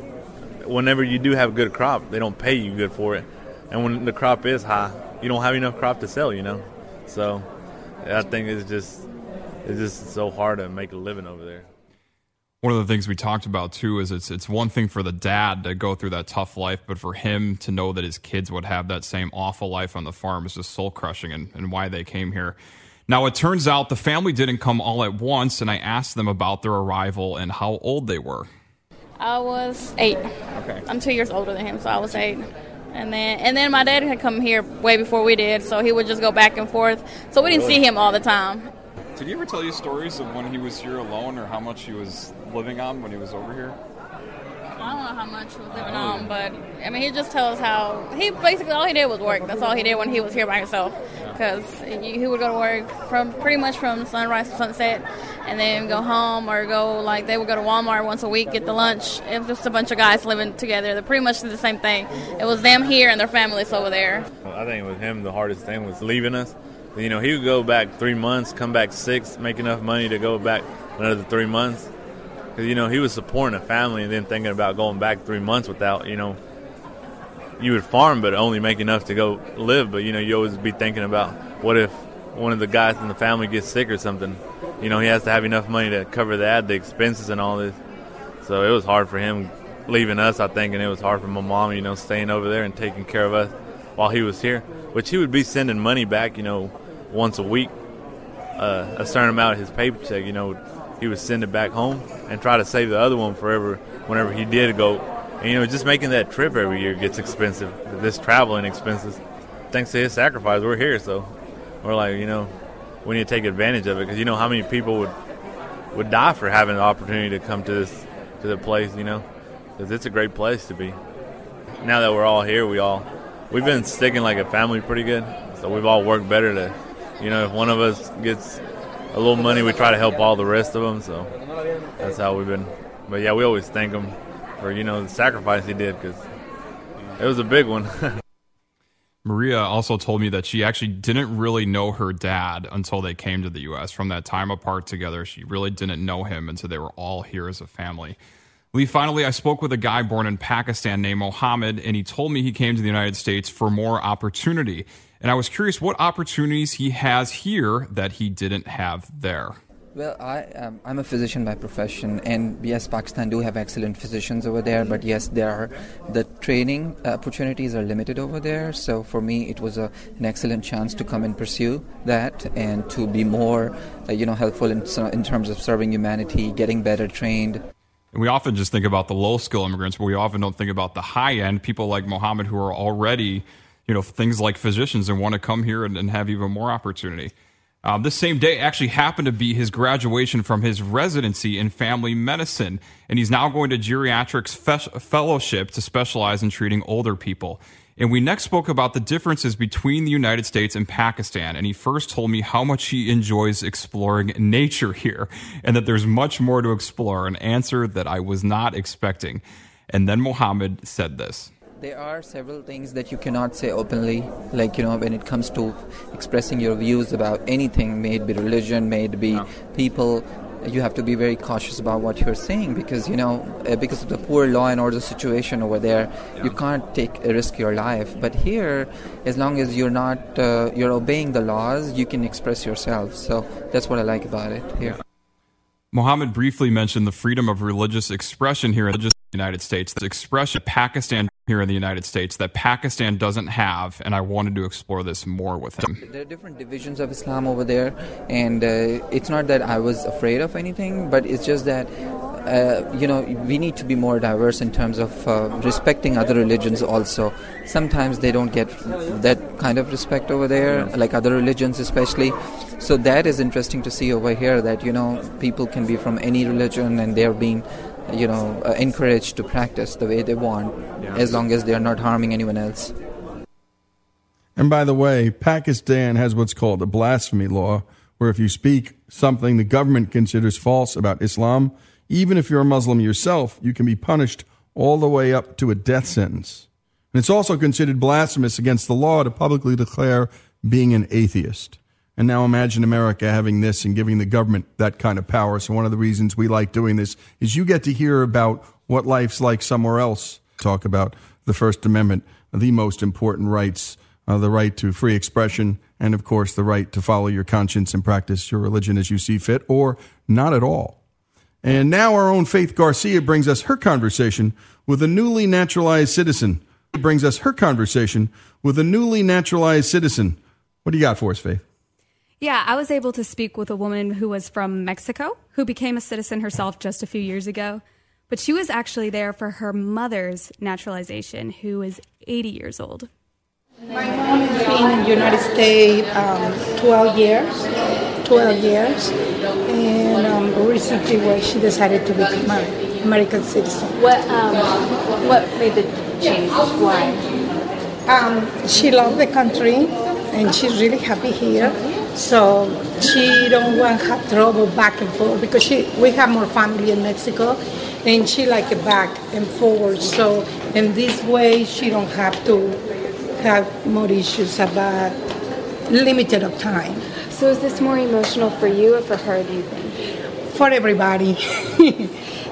Speaker 12: whenever you do have a good crop, they don't pay you good for it, and when the crop is high, you don't have enough crop to sell. You know, so I think it's just it's just so hard to make a living over there.
Speaker 5: One of the things we talked about too is it's it's one thing for the dad to go through that tough life, but for him to know that his kids would have that same awful life on the farm is just soul crushing and, and why they came here. Now it turns out the family didn't come all at once, and I asked them about their arrival and how old they were.
Speaker 13: I was eight.
Speaker 5: Okay.
Speaker 13: I'm two years older than him, so I was eight. And then and then my dad had come here way before we did, so he would just go back and forth. So we didn't
Speaker 5: Really?
Speaker 13: see him all the time.
Speaker 5: Did he ever tell you stories of when he was here alone or how much he was living on when he was over here?
Speaker 13: I don't know how much was living on, but I mean, he just tells how he basically all he did was work. That's all he did when he was here by himself. Because he would go to work from pretty much from sunrise to sunset, and then go home or go like they would go to Walmart once a week get the lunch. It was just a bunch of guys living together. They pretty much did the same thing. It was them here and their families over there.
Speaker 12: I think with him, the hardest thing was leaving us. You know, he would go back three months, come back six, make enough money to go back another three months. Because, you know, he was supporting a family and then thinking about going back three months without, you know, you would farm but only make enough to go live. But, you know, you always be thinking about what if one of the guys in the family gets sick or something. You know, he has to have enough money to cover that, the expenses and all this. So it was hard for him leaving us, I think, and it was hard for my mom, you know, staying over there and taking care of us while he was here. Which he would be sending money back, you know, once a week, uh, a certain amount of his paycheck, you know, he would send it back home and try to save the other one forever whenever he did go. And, you know, just making that trip every year gets expensive. This traveling expenses. Thanks to his sacrifice, we're here, so we're like, you know, we need to take advantage of it because you know how many people would would die for having the opportunity to come to this to the place, you know, because it's a great place to be. Now that we're all here, we all we've been sticking like a family pretty good, so we've all worked better to, you know, if one of us gets a little money, we try to help all the rest of them. So that's how we've been. But yeah, we always thank him for you know the sacrifice he did because it was a big one.
Speaker 5: Maria also told me that she actually didn't really know her dad until they came to the U.S. From that time apart together, she really didn't know him until they were all here as a family. Lee, finally, I spoke with a guy born in Pakistan named Mohammed, and he told me he came to the United States for more opportunity. And I was curious what opportunities he has here that he didn't have there.
Speaker 14: Well, I, um, I'm a physician by profession, and yes, Pakistan do have excellent physicians over there. But yes, there are the training opportunities are limited over there. So for me, it was a, an excellent chance to come and pursue that, and to be more, uh, you know, helpful in in terms of serving humanity, getting better trained.
Speaker 5: And we often just think about the low skill immigrants, but we often don't think about the high end people like Mohammed who are already, you know, things like physicians and want to come here and, and have even more opportunity. Um, this same day actually happened to be his graduation from his residency in family medicine, and he's now going to geriatrics fe- fellowship to specialize in treating older people. And we next spoke about the differences between the United States and Pakistan. And he first told me how much he enjoys exploring nature here and that there's much more to explore, an answer that I was not expecting. And then Mohammed said this.
Speaker 14: There are several things that you cannot say openly, like, you know, when it comes to expressing your views about anything, may it be religion, may it be people, you have to be very cautious about what you're saying because, you know, uh, because of the poor law and order situation over there, you can't take a risk your life. But here, as long as you're not, uh, you're obeying the laws, you can express yourself. So that's what I like about it here.
Speaker 5: Mohammed briefly mentioned the freedom of religious expression here in the United States, the expression Pakistan here in the United States that Pakistan doesn't have, and I wanted to explore this more with him.
Speaker 14: There are different divisions of Islam over there, and uh, it's not that I was afraid of anything, but it's just that. Uh, you know, we need to be more diverse in terms of uh, respecting other religions also. Sometimes they don't get that kind of respect over there, like other religions especially. So that is interesting to see over here that, you know, people can be from any religion and they're being you know, uh, encouraged to practice the way they want,
Speaker 1: Yeah.
Speaker 14: as long as they are not harming anyone else.
Speaker 1: And by the way, Pakistan has what's called a blasphemy law, where if you speak something the government considers false about Islam, even if you're a Muslim yourself, you can be punished all the way up to a death sentence. And it's also considered blasphemous against the law to publicly declare being an atheist. And now imagine America having this and giving the government that kind of power. So one of the reasons we like doing this is you get to hear about what life's like somewhere else. talk about the First Amendment, the most important rights, uh, the right to free expression, and of course, the right to follow your conscience and practice your religion as you see fit, or not at all. And now our own Faith Garcia brings us her conversation with a newly naturalized citizen. Brings us her conversation with a newly naturalized citizen. What do you got for us, Faith?
Speaker 15: Yeah, I was able to speak with a woman who was from Mexico, who became a citizen herself just a few years ago. But she was actually there for her mother's naturalization, who is 80 years old.
Speaker 16: My mom has been in the United States um, 12 years, 12 years, and um, recently well, she decided to become an American citizen.
Speaker 17: What um, what made the change? Why?
Speaker 16: Um, she loved the country, and she's really happy here. So she don't want to have trouble back and forth because she we have more family in Mexico, and she like it back and forward. So in this way, she don't have to have more issues about limited of time.
Speaker 17: So is this more emotional for you or for her? Do you think?
Speaker 16: For everybody.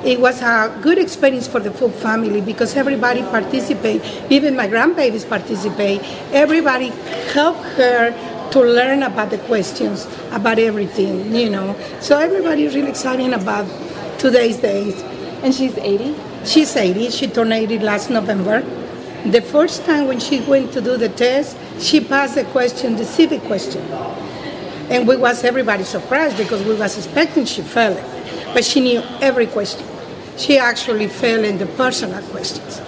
Speaker 16: it was a good experience for the full family because everybody participate. Even my grandbabies participate. Everybody helped her to learn about the questions, about everything, you know. So everybody is really excited about today's days.
Speaker 17: And she's 80?
Speaker 16: She's 80. She turned 80 last November. The first time when she went to do the test, she passed the question, the civic question. And we was everybody surprised because we was expecting she failed it. But she knew every question. She actually failed in the personal questions.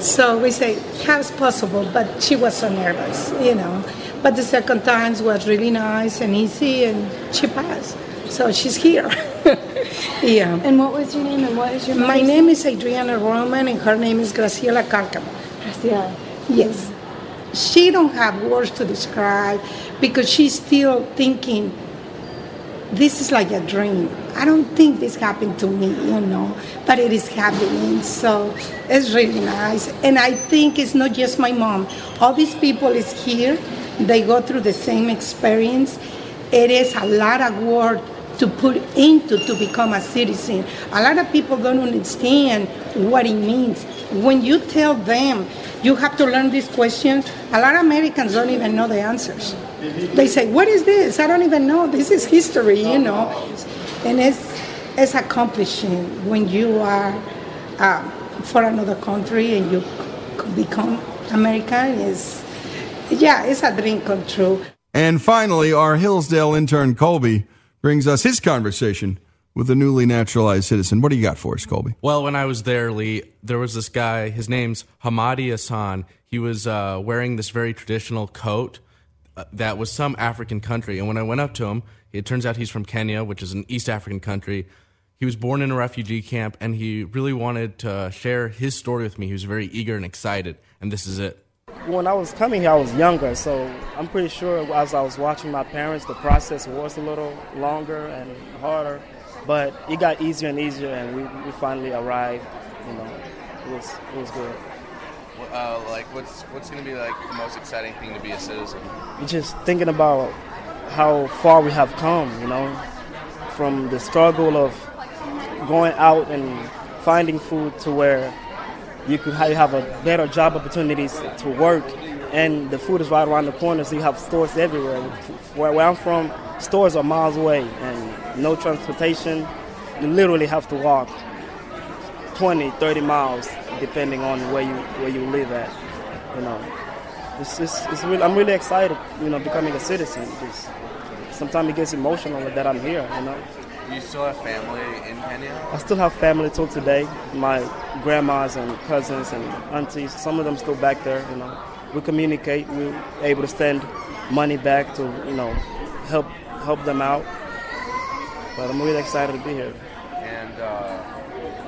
Speaker 16: So we say, how's possible? But she was so nervous, you know. But the second times was really nice and easy, and she passed. So she's here. yeah.
Speaker 17: And what was your name and what is your
Speaker 16: My name is Adriana Roman, and her name is Graciela Cárcamo.
Speaker 17: Graciela.
Speaker 16: Yes. She don't have words to describe because she's still thinking this is like a dream. I don't think this happened to me, you know, but it is happening. So it's really nice. And I think it's not just my mom. All these people is here. They go through the same experience. It is a lot of work to put into to become a citizen. A lot of people don't understand what it means. When you tell them you have to learn these questions, a lot of Americans don't even know the answers. They say, "What is this? I don't even know. This is history," you know. And it's it's accomplishing when you are uh, for another country and you become American. Is yeah, it's a dream come true.
Speaker 1: And finally, our Hillsdale intern Colby brings us his conversation with a newly naturalized citizen. What do you got for us, Colby?
Speaker 18: Well, when I was there, Lee, there was this guy. His name's Hamadi Hassan. He was uh, wearing this very traditional coat uh, that was some African country. And when I went up to him, it turns out he's from Kenya, which is an East African country. He was born in a refugee camp, and he really wanted to share his story with me. He was very eager and excited, and this is it.
Speaker 19: When I was coming here, I was younger, so I'm pretty sure as I was watching my parents, the process was a little longer and harder, but it got easier and easier, and we, we finally arrived. You know, it was it was good.
Speaker 20: Uh, like, what's what's going to be like the most exciting thing to be a citizen?
Speaker 19: Just thinking about how far we have come, you know, from the struggle of going out and finding food to where you could have, a better job opportunities to work. And the food is right around the corner so you have stores everywhere. Where, where i'm from stores are miles away and no transportation. You literally have to walk 20 30 miles depending on where you where you live at you know. It's, it's, it's really, i'm really excited you know becoming a citizen. Just, sometimes it gets emotional that i'm here you know
Speaker 20: you still have family in Kenya?
Speaker 19: I still have family till today. My grandmas and cousins and aunties, some of them still back there. You know, we communicate. We're able to send money back to you know help help them out. But I'm really excited to be here.
Speaker 20: And uh,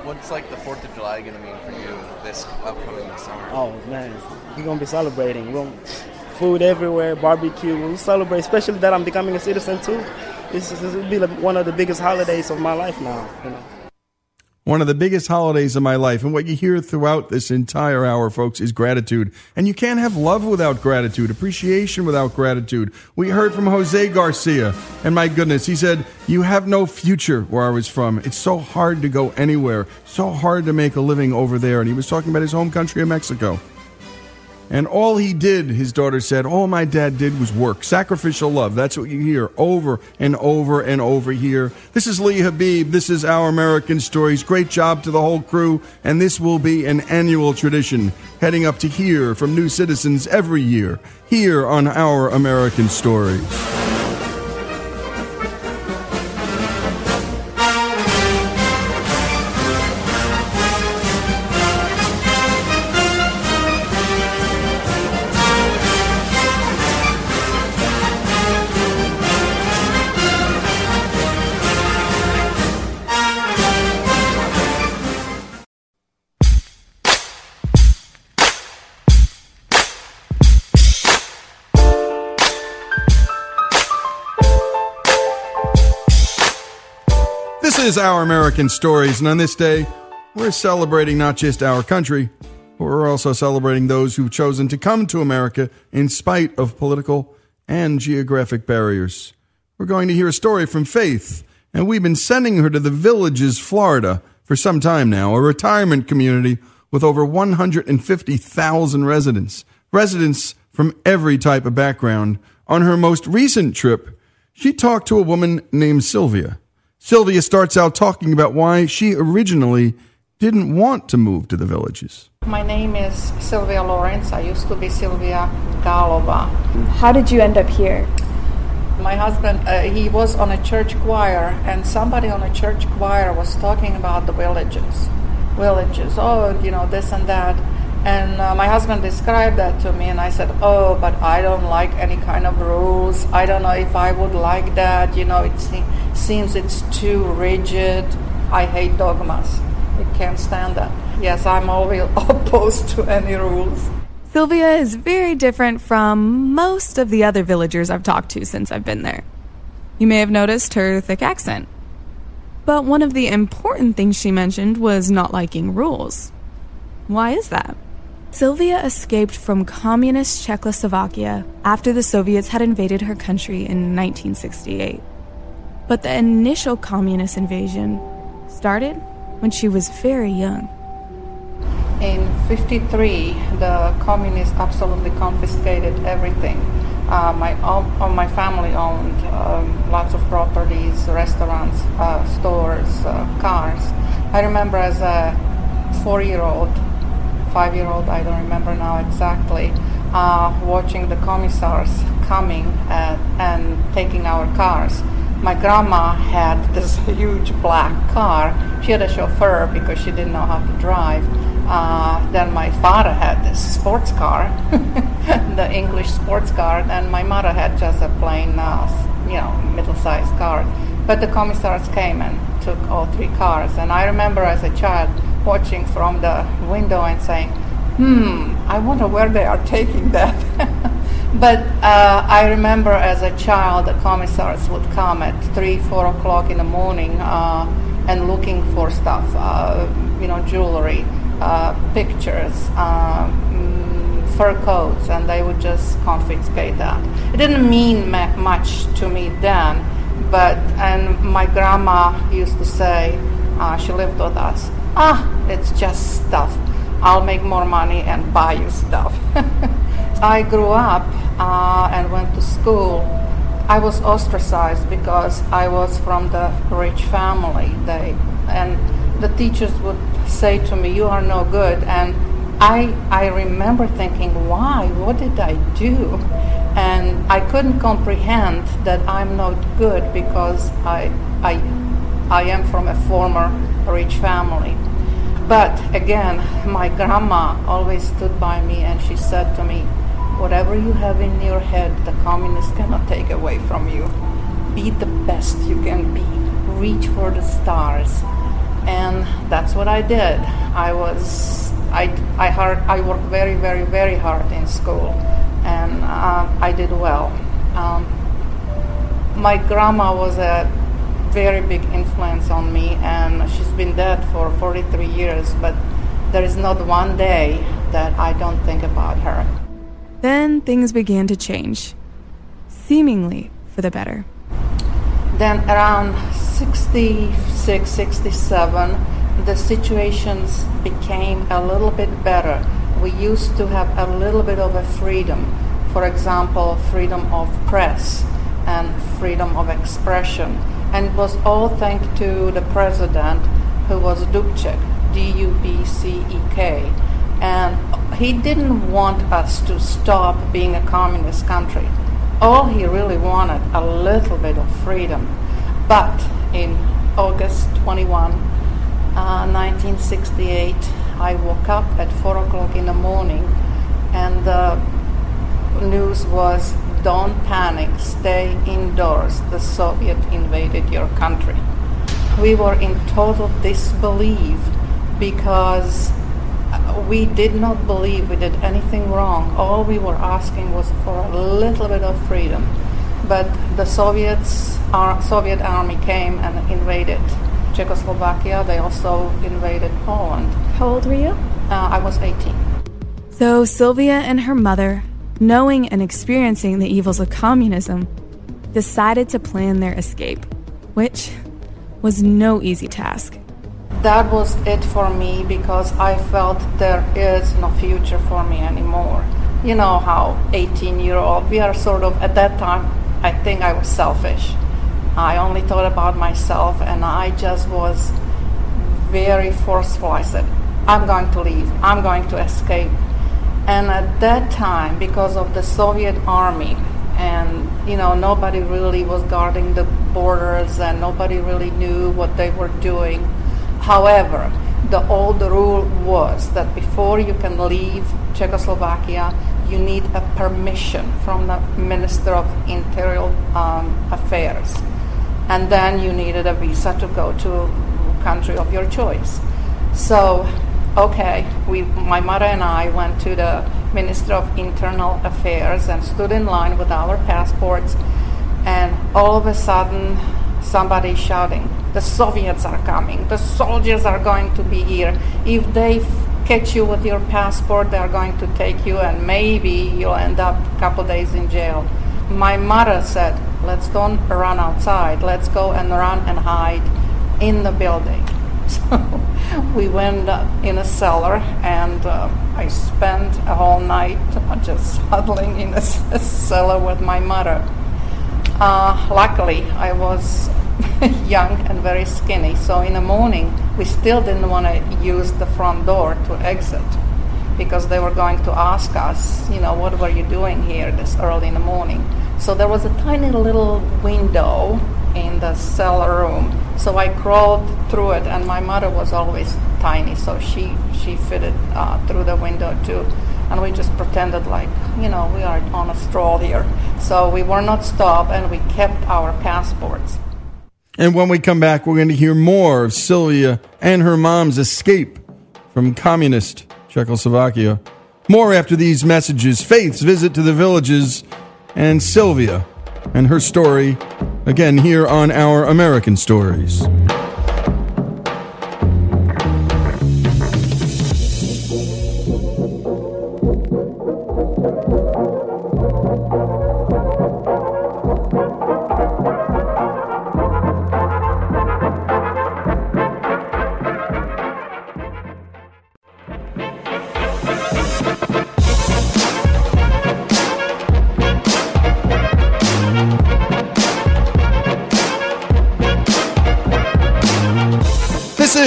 Speaker 20: what's like the Fourth of July going to mean for you this upcoming summer?
Speaker 19: Oh man, we're gonna be celebrating. We're food everywhere, barbecue. We'll celebrate, especially that I'm becoming a citizen too. This, is, this will be one of the biggest holidays of my life now. You know.
Speaker 1: One of the biggest holidays of my life. And what you hear throughout this entire hour, folks, is gratitude. And you can't have love without gratitude, appreciation without gratitude. We heard from Jose Garcia. And my goodness, he said, You have no future where I was from. It's so hard to go anywhere, so hard to make a living over there. And he was talking about his home country of Mexico. And all he did, his daughter said, all my dad did was work. Sacrificial love. That's what you hear over and over and over here. This is Lee Habib. This is Our American Stories. Great job to the whole crew. And this will be an annual tradition, heading up to here from new citizens every year, here on Our American Stories. Is Our American Stories, and on this day, we're celebrating not just our country, but we're also celebrating those who've chosen to come to America in spite of political and geographic barriers. We're going to hear a story from Faith, and we've been sending her to the Villages, Florida, for some time now, a retirement community with over 150,000 residents, residents from every type of background. On her most recent trip, she talked to a woman named Sylvia. Sylvia starts out talking about why she originally didn't want to move to the villages.
Speaker 21: My name is Sylvia Lawrence. I used to be Sylvia Galova.
Speaker 9: How did you end up here?
Speaker 21: My husband, uh, he was on a church choir, and somebody on a church choir was talking about the villages. Villages, oh, you know, this and that. And uh, my husband described that to me, and I said, Oh, but I don't like any kind of rules. I don't know if I would like that. You know, it se- seems it's too rigid. I hate dogmas. I can't stand that. Yes, I'm always opposed to any rules.
Speaker 15: Sylvia is very different from most of the other villagers I've talked to since I've been there. You may have noticed her thick accent. But one of the important things she mentioned was not liking rules. Why is that? Sylvia escaped from communist Czechoslovakia after the Soviets had invaded her country in 1968. But the initial communist invasion started when she was very young.
Speaker 21: In 53, the communists absolutely confiscated everything. Uh, my all my family owned um, lots of properties, restaurants, uh, stores, uh, cars. I remember as a four-year-old, five-year-old, I don't remember now exactly, uh, watching the commissars coming at, and taking our cars. My grandma had this huge black car. She had a chauffeur because she didn't know how to drive. Uh, then my father had this sports car, the English sports car, and my mother had just a plain, uh, you know, middle-sized car. But the commissars came and took all three cars, and I remember as a child watching from the window and saying, "Hmm, I wonder where they are taking that." but uh, I remember as a child, the commissars would come at three, four o'clock in the morning uh, and looking for stuff, uh, you know, jewelry uh, pictures, um, fur coats, and they would just confiscate that. It didn't mean ma- much to me then, but and my grandma used to say, uh, she lived with us. Ah, it's just stuff. I'll make more money and buy you stuff. I grew up uh, and went to school. I was ostracized because I was from the rich family. They and the teachers would say to me, "You are no good," and I I remember thinking, "Why? What did I do?" And I couldn't comprehend that I'm not good because I I I am from a former rich family. But again, my grandma always stood by me and she said to me, Whatever you have in your head, the communists cannot take away from you. Be the best you can be, reach for the stars. And that's what I did. I was, I, I, hard, I worked very, very, very hard in school and uh, I did well. Um, my grandma was a very big influence on me, and she's been dead for 43 years, but there is not one day that I don't think about her.
Speaker 15: Then things began to change, seemingly for the better.
Speaker 21: Then around 66, 67, the situations became a little bit better. We used to have a little bit of a freedom. For example, freedom of press and freedom of expression. And it was all thanks to the president who was Dubček, D U B C E K. And he didn't want us to stop being a communist country. All he really wanted a little bit of freedom. But in August 21, uh, 1968, I woke up at 4 o'clock in the morning and the news was don't panic, stay indoors. The Soviet invaded your country. We were in total disbelief because we did not believe we did anything wrong. All we were asking was for a little bit of freedom. But the Soviets, our Soviet army came and invaded Czechoslovakia. They also invaded Poland.
Speaker 17: How old were you?
Speaker 21: Uh, I was 18.
Speaker 15: So Sylvia and her mother, knowing and experiencing the evils of communism, decided to plan their escape, which was no easy task.
Speaker 21: That was it for me because I felt there is no future for me anymore. You know how 18 year old, we are sort of, at that time, I think I was selfish. I only thought about myself and I just was very forceful. I said, I'm going to leave, I'm going to escape. And at that time, because of the Soviet army, and you know, nobody really was guarding the borders and nobody really knew what they were doing. However, the old rule was that before you can leave Czechoslovakia, you need a permission from the Minister of Interior um, Affairs and then you needed a visa to go to country of your choice. So, okay, we, my mother and I went to the Minister of Internal Affairs and stood in line with our passports, and all of a sudden, somebody shouting, "The Soviets are coming! The soldiers are going to be here! If they f- catch you with your passport, they are going to take you, and maybe you'll end up a couple days in jail." My mother said, let's don't run outside. Let's go and run and hide in the building. So we went in a cellar, and uh, I spent a whole night just huddling in a cellar with my mother. Uh, luckily, I was young and very skinny, so in the morning we still didn't want to use the front door to exit because they were going to ask us, you know, what were you doing here this early in the morning? So there was a tiny little window in the cellar room. So I crawled through it, and my mother was always tiny, so she she fitted uh, through the window too. And we just pretended like you know we are on a stroll here. So we were not stopped, and we kept our passports.
Speaker 1: And when we come back, we're going to hear more of Sylvia and her mom's escape from communist Czechoslovakia. More after these messages. Faith's visit to the villages and Sylvia and her story, again here on Our American Stories.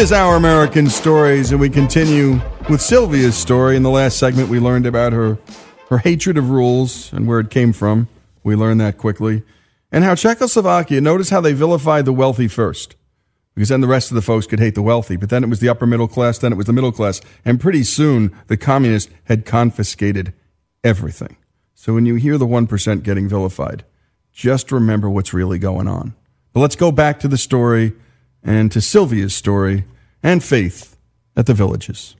Speaker 1: Is Our American Stories, and we continue with Sylvia's story. In the last segment, we learned about her, her hatred of rules and where it came from. We learned that quickly. And how Czechoslovakia, notice how they vilified the wealthy first. Because then the rest of the folks could hate the wealthy. But then it was the upper middle class, then it was the middle class. And pretty soon, the communists had confiscated everything. So when you hear the 1% getting vilified, just remember what's really going on. But let's go back to the story and to Sylvia's story and faith at the villages.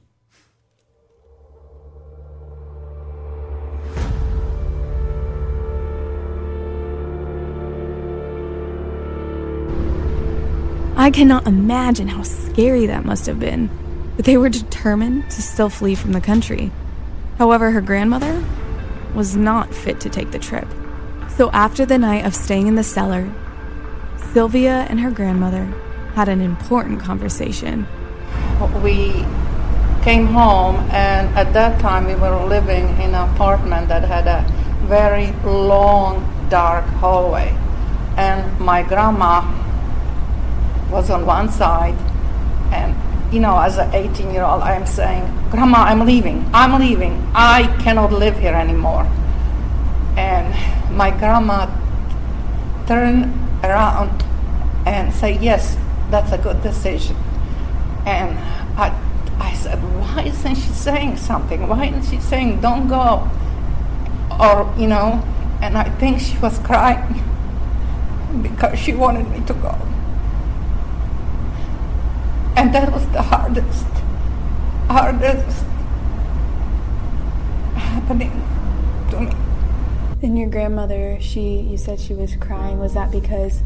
Speaker 15: I cannot imagine how scary that must have been, but they were determined to still flee from the country. However, her grandmother was not fit to take the trip. So after the night of staying in the cellar, Sylvia and her grandmother had an important conversation.
Speaker 21: We came home, and at that time we were living in an apartment that had a very long, dark hallway. And my grandma was on one side, and you know, as an 18 year old, I'm saying, Grandma, I'm leaving. I'm leaving. I cannot live here anymore. And my grandma turned around and said, Yes, that's a good decision. And I, I said, Why isn't she saying something? Why isn't she saying, Don't go? Or, you know, and I think she was crying because she wanted me to go. And that was the hardest, hardest happening to me.
Speaker 9: And your grandmother, she, you said she was crying. Was that because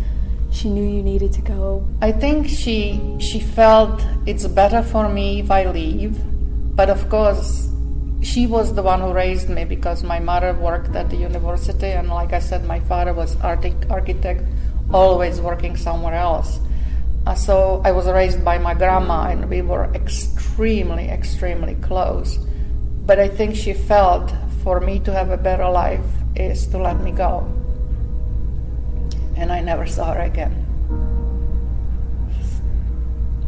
Speaker 9: she knew you needed to go?
Speaker 21: I think she she felt it's better for me if I leave, but of course, she was the one who raised me because my mother worked at the university, and like I said, my father was architect, architect always working somewhere else. Uh, so I was raised by my grandma, and we were extremely, extremely close. But I think she felt for me to have a better life is to let me go. And I never saw her again.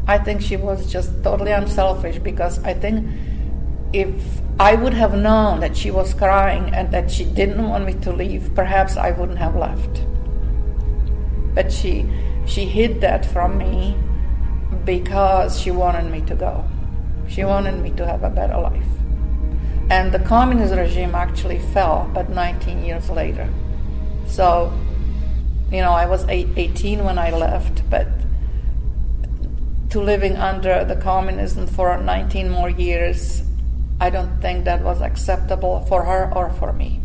Speaker 21: I think she was just totally unselfish because I think if I would have known that she was crying and that she didn't want me to leave, perhaps I wouldn't have left. But she she hid that from me because she wanted me to go. She wanted me to have a better life. And the communist regime actually fell, but 19 years later. So, you know, I was eight, 18 when I left, but to living under the communism for 19 more years, I don't think that was acceptable for her or for me.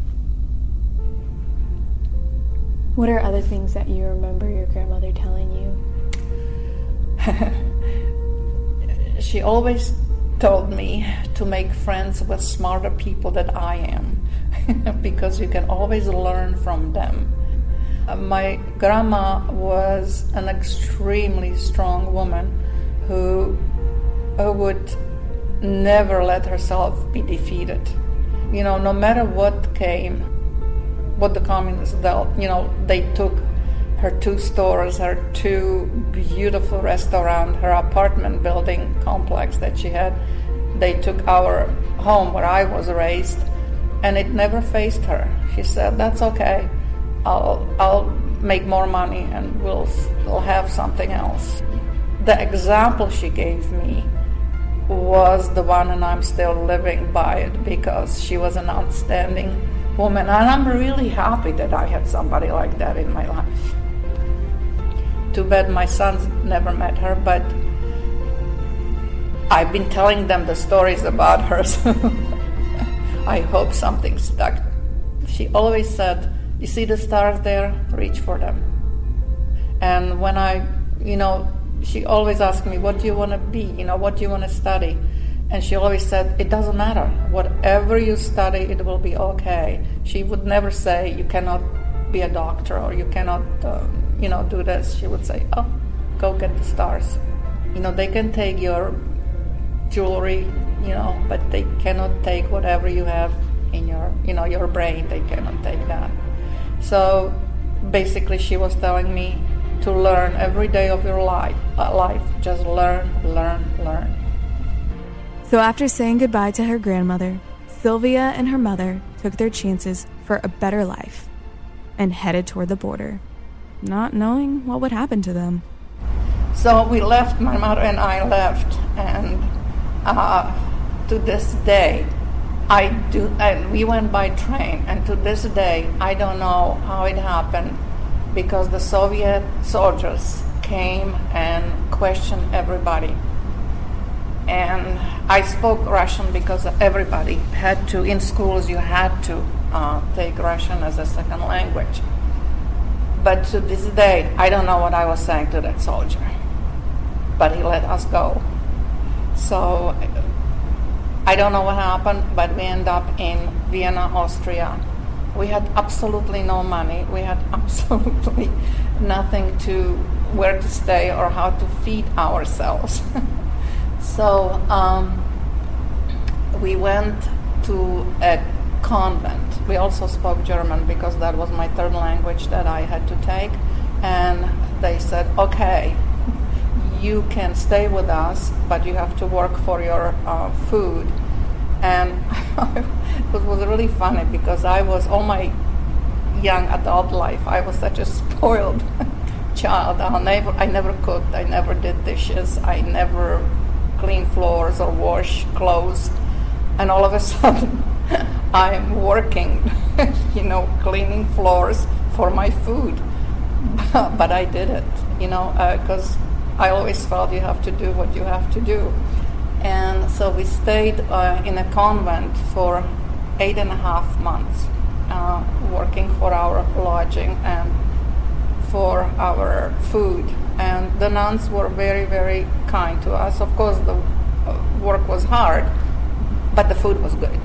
Speaker 9: What are other things that you remember your grandmother telling
Speaker 21: you? she always told me to make friends with smarter people than I am because you can always learn from them. Uh, my grandma was an extremely strong woman who, who would never let herself be defeated. You know, no matter what came, what the communists dealt. You know, they took her two stores, her two beautiful restaurant, her apartment building complex that she had. They took our home where I was raised, and it never faced her. She said, "That's okay. I'll I'll make more money, and we'll we'll have something else." The example she gave me was the one, and I'm still living by it because she was an outstanding woman. And I'm really happy that I had somebody like that in my life. Too bad my sons never met her, but I've been telling them the stories about her, so I hope something stuck. She always said, You see the stars there? Reach for them. And when I, you know, she always asked me, What do you want to be? You know, what do you want to study? And she always said, It doesn't matter. Whatever you study, it will be okay. She would never say, You cannot be a doctor or you cannot, uh, you know, do this. She would say, Oh, go get the stars. You know, they can take your jewelry, you know, but they cannot take whatever you have in your, you know, your brain. They cannot take that. So basically, she was telling me to learn every day of your life. Uh, life, just learn, learn, learn.
Speaker 15: So after saying goodbye to her grandmother, Sylvia and her mother took their chances for a better life and headed toward the border, not knowing what would happen to them.
Speaker 21: So we left, my mother and I left, and uh, to this day, I do, and we went by train, and to this day, I don't know how it happened because the Soviet soldiers came and questioned everybody and I spoke Russian because everybody had to, in schools, you had to uh, take Russian as a second language. But to this day, I don't know what I was saying to that soldier. but he let us go. So I don't know what happened, but we end up in Vienna, Austria. We had absolutely no money. We had absolutely nothing to where to stay or how to feed ourselves. so um, we went to a convent. We also spoke German because that was my third language that I had to take. And they said, okay, you can stay with us, but you have to work for your uh, food. And it was really funny because I was all my young adult life, I was such a spoiled child. I never, I never cooked, I never did dishes, I never cleaned floors or washed clothes. And all of a sudden, I'm working, you know, cleaning floors for my food. but I did it, you know, because uh, I always felt you have to do what you have to do. And so we stayed uh, in a convent for eight and a half months, uh, working for our lodging and for our food. And the nuns were very, very kind to us. Of course, the uh, work was hard, but the food was good.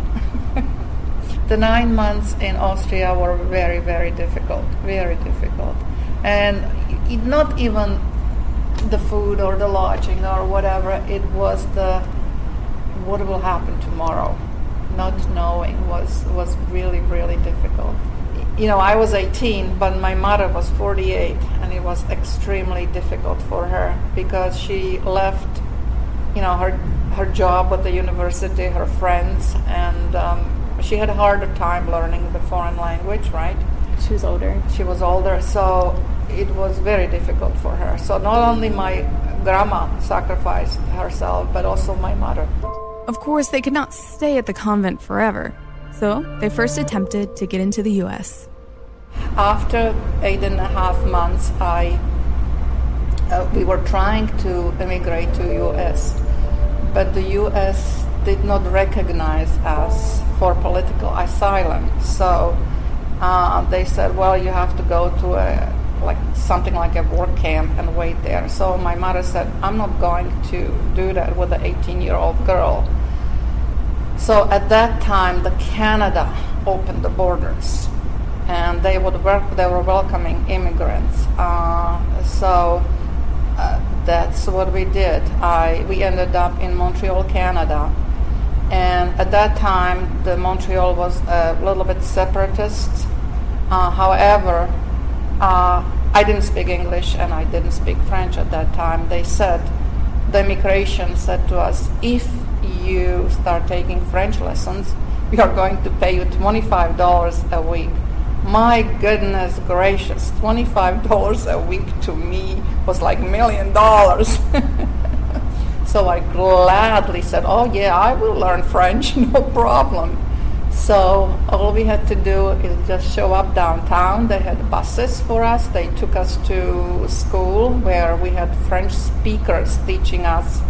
Speaker 21: the nine months in Austria were very, very difficult, very difficult. And not even the food or the lodging or whatever, it was the what will happen tomorrow. Not knowing was, was really, really difficult. You know, I was 18, but my mother was 48, and it was extremely difficult for her because she left, you know, her her job at the university, her friends, and um, she had a harder time learning the foreign language, right?
Speaker 17: She was older.
Speaker 21: She was older, so it was very difficult for her. So not only my grandma sacrificed herself, but also my mother.
Speaker 15: Of course, they could not stay at the convent forever, so they first attempted to get into the U.S.
Speaker 21: After eight and a half months, I uh, we were trying to immigrate to U.S., but the U.S. did not recognize us for political asylum. So uh, they said, "Well, you have to go to a like something like a work camp and wait there. So my mother said, I'm not going to do that with an 18 year old girl. So at that time, the Canada opened the borders, and they would work, they were welcoming immigrants. Uh, so uh, that's what we did. I we ended up in Montreal, Canada, and at that time, the Montreal was a little bit separatist. Uh, however, uh, I didn't speak English and I didn't speak French at that time. They said, the immigration said to us, if you start taking French lessons, we are going to pay you $25 a week. My goodness gracious, $25 a week to me was like a million dollars. so I gladly said, Oh, yeah, I will learn French, no problem. So all we had to do is just show up downtown. They had buses for us. They took us to school where we had French speakers teaching us.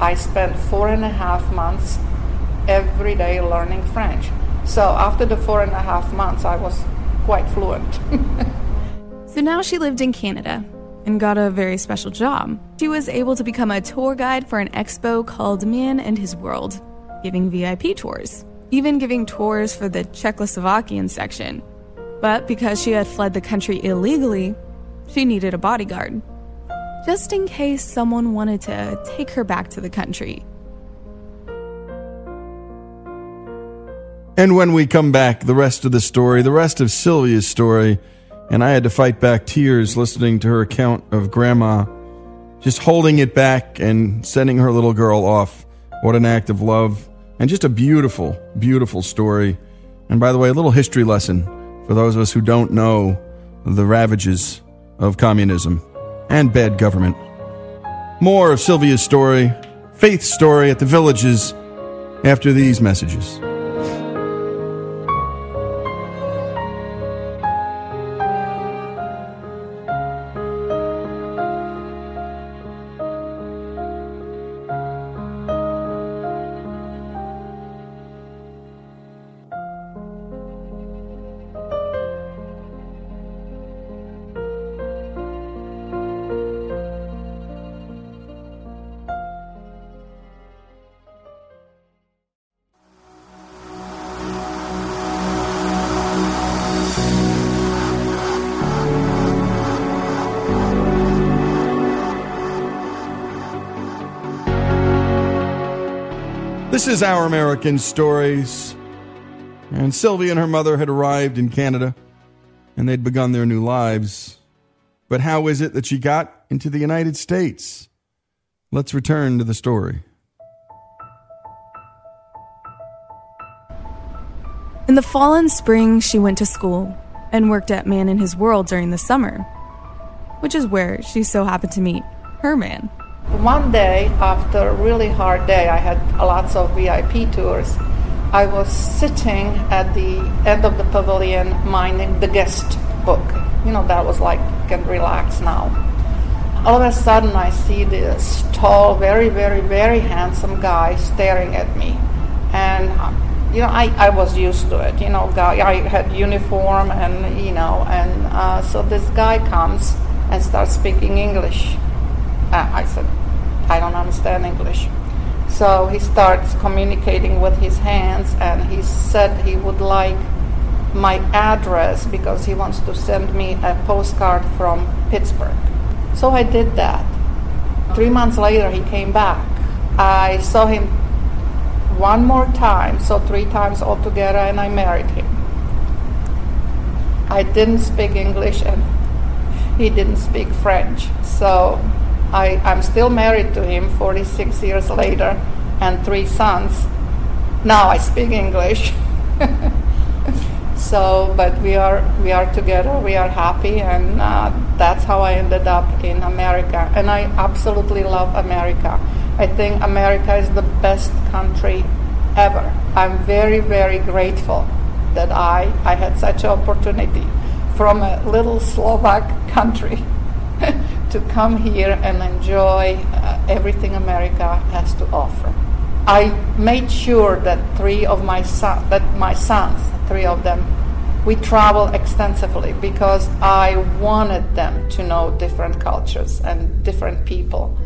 Speaker 21: I spent four and a half months every day learning French. So after the four and a half months, I was quite fluent.
Speaker 15: so now she lived in Canada and got a very special job. She was able to become a tour guide for an expo called Man and His World, giving VIP tours even giving tours for the Czechoslovakian section. But because she had fled the country illegally, she needed a bodyguard. Just in case someone wanted to take her back to the country.
Speaker 1: And when we come back, the rest of the story, the rest of Sylvia's story, and I had to fight back tears listening to her account of Grandma just holding it back and sending her little girl off. What an act of love and just a beautiful, beautiful story. And by the way, a little history lesson for those of us who don't know the ravages of communism and bad government. More of Sylvia's story, Faith's story at the villages after these messages. This is Our American Stories. And Sylvia and her mother had arrived in Canada and they'd begun their new lives. But how is it that she got into the United States? Let's return to the story.
Speaker 15: In the fall and spring, she went to school and worked at Man and His World during the summer, which is where she so happened to meet her man.
Speaker 21: One day, after a really hard day, I had lots of VIP tours. I was sitting at the end of the pavilion minding the guest book. You know, that was like, can relax now. All of a sudden, I see this tall, very, very, very handsome guy staring at me. And, you know, I, I was used to it. You know, guy, I had uniform and, you know, and uh, so this guy comes and starts speaking English. Uh, I said, I don't understand English. So he starts communicating with his hands, and he said he would like my address because he wants to send me a postcard from Pittsburgh. So I did that. Three months later, he came back. I saw him one more time, so three times altogether, and I married him. I didn't speak English, and he didn't speak French. So I, I'm still married to him 46 years later and three sons. Now I speak English. so, but we are we are together. We are happy, and uh, that's how I ended up in America. And I absolutely love America. I think America is the best country ever. I'm very very grateful that I I had such an opportunity from a little Slovak country to come here and enjoy uh, everything America has to offer. I made sure that three of my son, that my sons, three of them, we travel extensively because I wanted them to know different cultures and different people.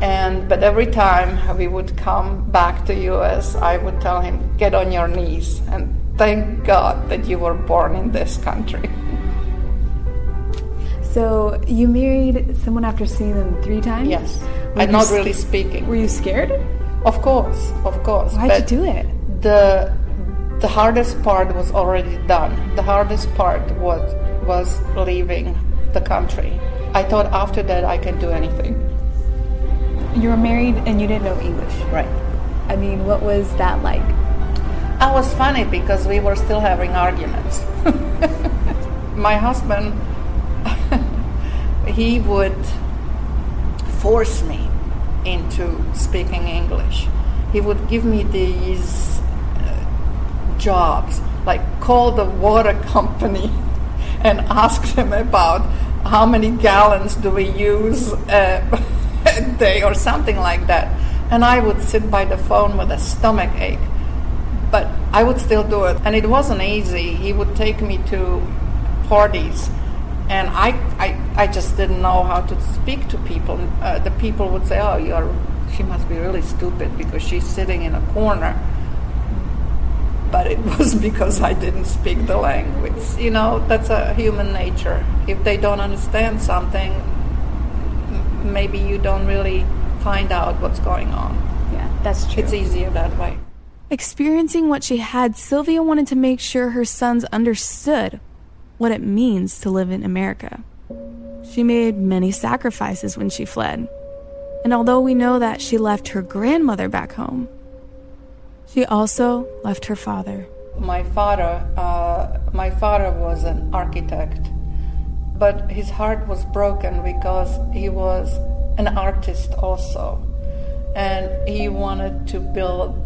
Speaker 21: And but every time we would come back to US, I would tell him, "Get on your knees and thank God that you were born in this country."
Speaker 15: So you married someone after seeing them three times?
Speaker 21: Yes.
Speaker 15: Were
Speaker 21: I'm not really speaking.
Speaker 15: Were you scared?
Speaker 21: Of course, of course.
Speaker 15: Why'd
Speaker 21: but
Speaker 15: you do it?
Speaker 21: The the hardest part was already done. The hardest part was was leaving the country. I thought after that I can do anything.
Speaker 15: You were married and you didn't know English.
Speaker 21: Right.
Speaker 15: I mean, what was that like?
Speaker 21: I was funny because we were still having arguments. My husband, he would force me into speaking English. He would give me these uh, jobs, like call the water company and ask them about how many gallons do we use uh, a day or something like that. And I would sit by the phone with a stomach ache but I would still do it. And it wasn't easy. He would take me to parties, and I, I, I just didn't know how to speak to people. Uh, the people would say, "Oh, you're, she must be really stupid because she's sitting in a corner." But it was because I didn't speak the language. You know, that's a human nature. If they don't understand something, m- maybe you don't really find out what's going on.
Speaker 15: Yeah, that's true.
Speaker 21: It's easier that way.
Speaker 15: Experiencing what she had, Sylvia wanted to make sure her sons understood what it means to live in America. She made many sacrifices when she fled. And although we know that she left her grandmother back home, she also left her father.
Speaker 21: My father, uh, my father was an architect, but his heart was broken because he was an artist also, and he wanted to build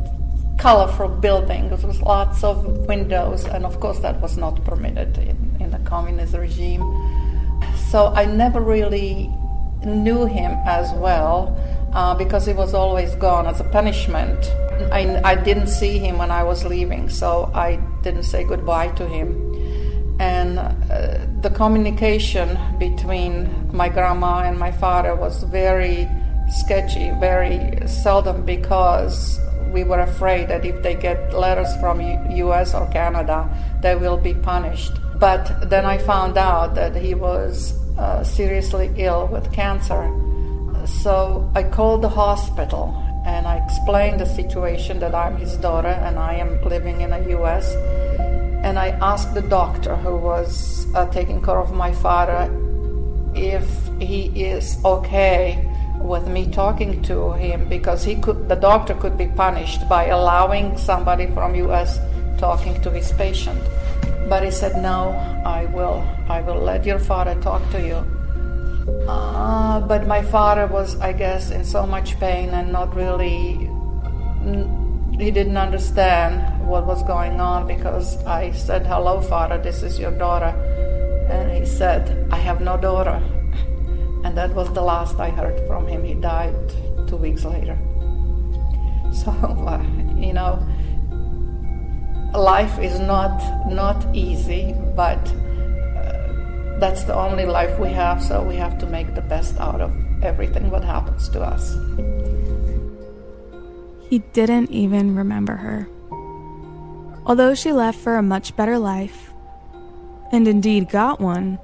Speaker 21: colorful buildings with lots of windows, and of course that was not permitted in, in the communist regime. So I never really knew him as well uh, because he was always gone as a punishment. I, I didn't see him when I was leaving, so I didn't say goodbye to him. And uh, the communication between my grandma and my father was very sketchy, very seldom because we were afraid that if they get letters from U- US or Canada, they will be punished. But then I found out that he was uh, seriously ill with cancer. So I called the hospital and I explained the situation that I'm his daughter and I am living in the U.S. And I asked the doctor who was uh, taking care of my father if he is okay with me talking to him because he could the doctor could be punished by allowing somebody from US talking to his patient. But he said no I will I will let your father talk to you. Uh, but my father was I guess in so much pain and not really he didn't understand what was going on because I said hello father this is your daughter. And he said I have no daughter and that was the last I heard from him. He died two weeks later. So, uh, you know, life is not not easy, but uh, that's the only life we have. So we have to make the best out of everything that happens to us.
Speaker 15: He didn't even remember her. Although she left for a much better life, and indeed got one,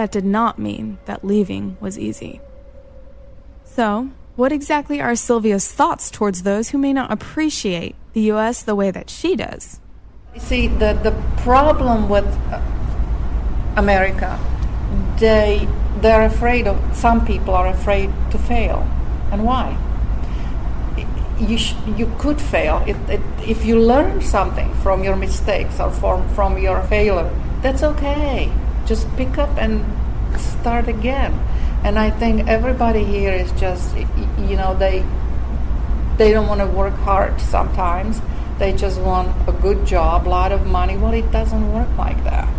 Speaker 15: that did not mean that leaving was easy. So, what exactly are Sylvia's thoughts towards those who may not appreciate the US the way that she does?
Speaker 21: You see, the, the problem with uh, America, they, they're afraid of, some people are afraid to fail. And why? You, sh- you could fail. It, it, if you learn something from your mistakes or from, from your failure, that's okay just pick up and start again. And I think everybody here is just, you know, they they don't want to work hard sometimes. They just want a good job, a lot of money. Well, it doesn't work like that.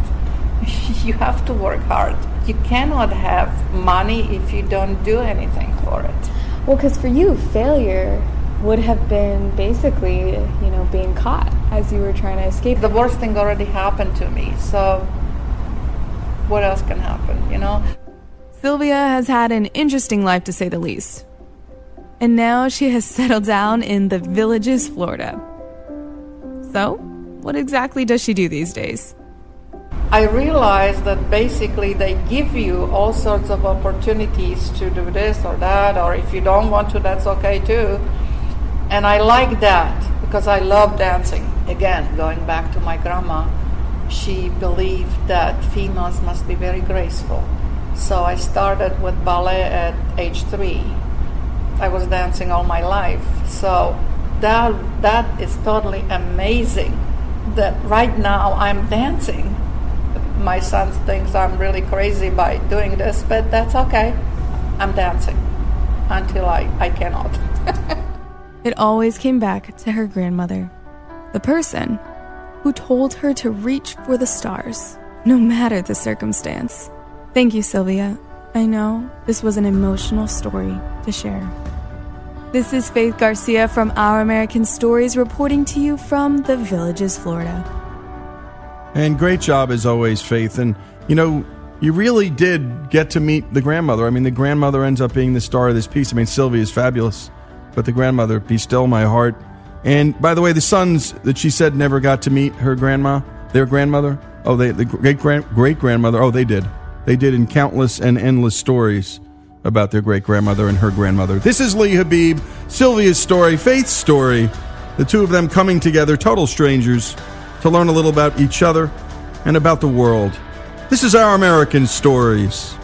Speaker 21: you have to work hard. You cannot have money if you don't do anything for it.
Speaker 17: Well, because for you, failure would have been basically, you know, being caught as you were trying to escape.
Speaker 21: The worst thing already happened to me. So what else can happen, you know?
Speaker 15: Sylvia has had an interesting life to say the least. And now she has settled down in the Villages, Florida. So, what exactly does she do these days?
Speaker 21: I realized that basically they give you all sorts of opportunities to do this or that, or if you don't want to, that's okay too. And I like that because I love dancing. Again, going back to my grandma, she believed that females must be very graceful. So I started with ballet at age three. I was dancing all my life. So that that is totally amazing that right now I'm dancing. My son thinks I'm really crazy by doing this, but that's okay. I'm dancing until I, I cannot.
Speaker 15: it always came back to her grandmother, the person who told her to reach for the stars, no matter the circumstance. Thank you, Sylvia. I know this was an emotional story to share. This is Faith Garcia from Our American Stories reporting to you from the Villages, Florida.
Speaker 1: And great job as always, Faith. And, you know, you really did get to meet the grandmother. I mean, the grandmother ends up being the star of this piece. I mean, Sylvia is fabulous, but the grandmother, be still my heart and by the way, the sons that she said never got to meet her grandma, their grandmother. Oh, they the great great grandmother. Oh, they did. They did in countless and endless stories about their great grandmother and her grandmother. This is Lee Habib, Sylvia's story, Faith's story. The two of them coming together, total strangers, to learn a little about each other and about the world. This is our American stories.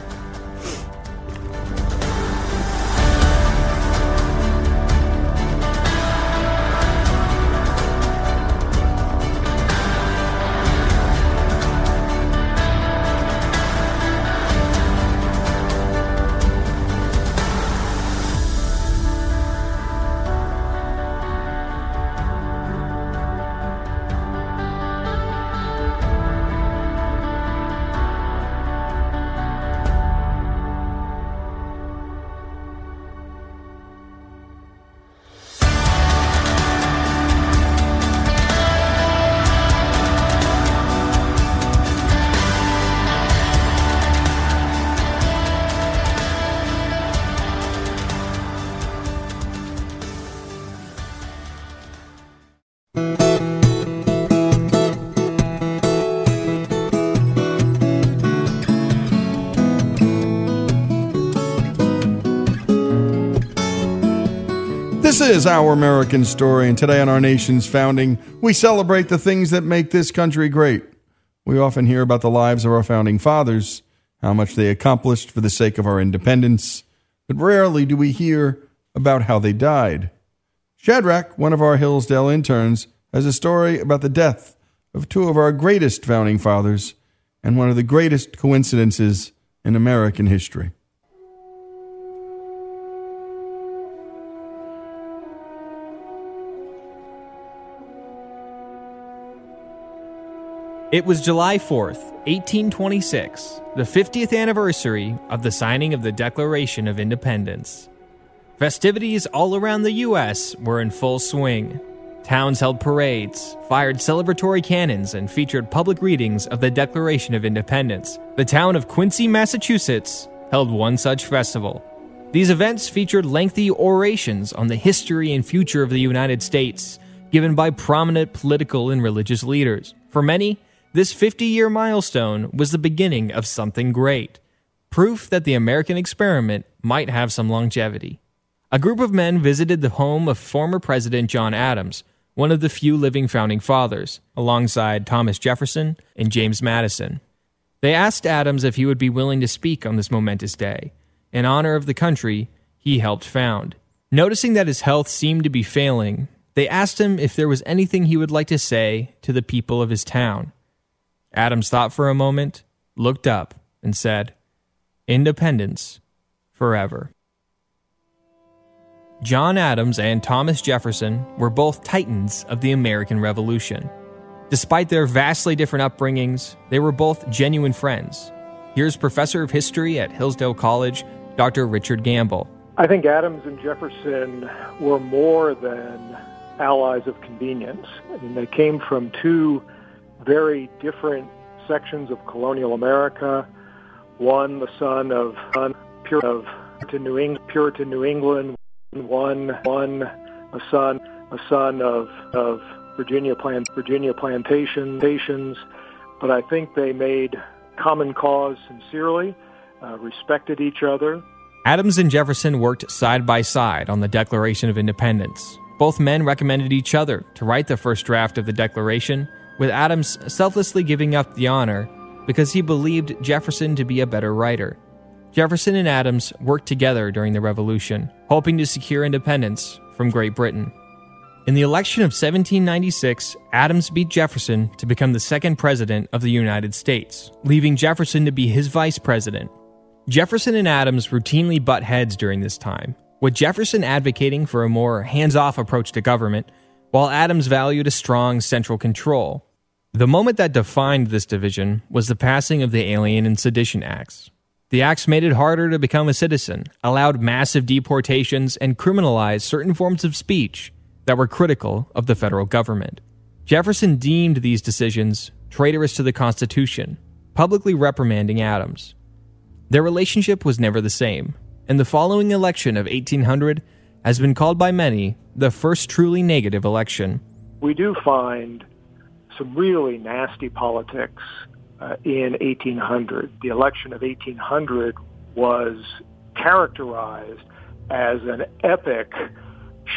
Speaker 1: Is Our American Story, and today on our nation's founding, we celebrate the things that make this country great. We often hear about the lives of our founding fathers, how much they accomplished for the sake of our independence, but rarely do we hear about how they died. Shadrach, one of our Hillsdale interns, has a story about the death of two of our greatest founding fathers and one of the greatest coincidences in American history.
Speaker 22: It was July 4th, 1826, the 50th anniversary of the signing of the Declaration of Independence. Festivities all around the U.S. were in full swing. Towns held parades, fired celebratory cannons, and featured public readings of the Declaration of Independence. The town of Quincy, Massachusetts, held one such festival. These events featured lengthy orations on the history and future of the United States, given by prominent political and religious leaders. For many, this 50 year milestone was the beginning of something great proof that the American experiment might have some longevity. A group of men visited the home of former President John Adams, one of the few living founding fathers, alongside Thomas Jefferson and James Madison. They asked Adams if he would be willing to speak on this momentous day, in honor of the country he helped found. Noticing that his health seemed to be failing, they asked him if there was anything he would like to say to the people of his town. Adams thought for a moment, looked up, and said, Independence forever. John Adams and Thomas Jefferson were both titans of the American Revolution. Despite their vastly different upbringings, they were both genuine friends. Here's Professor of History at Hillsdale College, Dr. Richard Gamble.
Speaker 23: I think Adams and Jefferson were more than allies of convenience. I mean, they came from two very different sections of colonial America. One, the son of of to New England, Puritan New England. One, one, a son, a son of of Virginia plant, Virginia plantations. But I think they made common cause sincerely, uh, respected each other.
Speaker 22: Adams and Jefferson worked side by side on the Declaration of Independence. Both men recommended each other to write the first draft of the Declaration with Adams selflessly giving up the honor because he believed Jefferson to be a better writer. Jefferson and Adams worked together during the Revolution, hoping to secure independence from Great Britain. In the election of 1796, Adams beat Jefferson to become the second president of the United States, leaving Jefferson to be his vice president. Jefferson and Adams routinely butt heads during this time, with Jefferson advocating for a more hands off approach to government, while Adams valued a strong central control the moment that defined this division was the passing of the Alien and Sedition Acts. The acts made it harder to become a citizen, allowed massive deportations, and criminalized certain forms of speech that were critical of the federal government. Jefferson deemed these decisions traitorous to the Constitution, publicly reprimanding Adams. Their relationship was never the same, and the following election of 1800 has been called by many the first truly negative election.
Speaker 23: We do find some really nasty politics uh, in 1800. The election of 1800 was characterized as an epic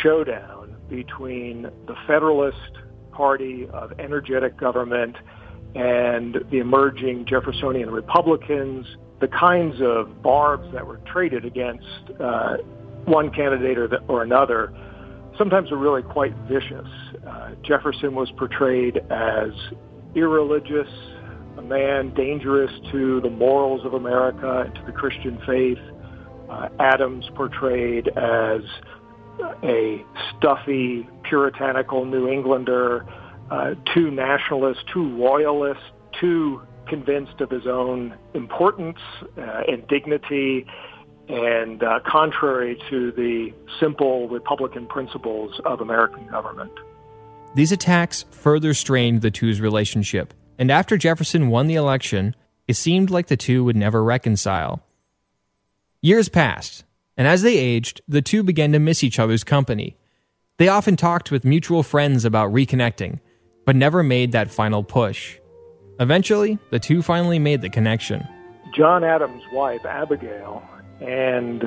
Speaker 23: showdown between the Federalist Party of energetic government and the emerging Jeffersonian Republicans, the kinds of barbs that were traded against uh, one candidate or, the, or another sometimes are really quite vicious. Uh, Jefferson was portrayed as irreligious, a man dangerous to the morals of America and to the Christian faith. Uh, Adams portrayed as a stuffy, puritanical New Englander, uh, too nationalist, too royalist, too convinced of his own importance uh, and dignity and uh, contrary to the simple Republican principles of American government.
Speaker 22: These attacks further strained the two's relationship, and after Jefferson won the election, it seemed like the two would never reconcile. Years passed, and as they aged, the two began to miss each other's company. They often talked with mutual friends about reconnecting, but never made that final push. Eventually, the two finally made the connection.
Speaker 23: John Adams' wife, Abigail, and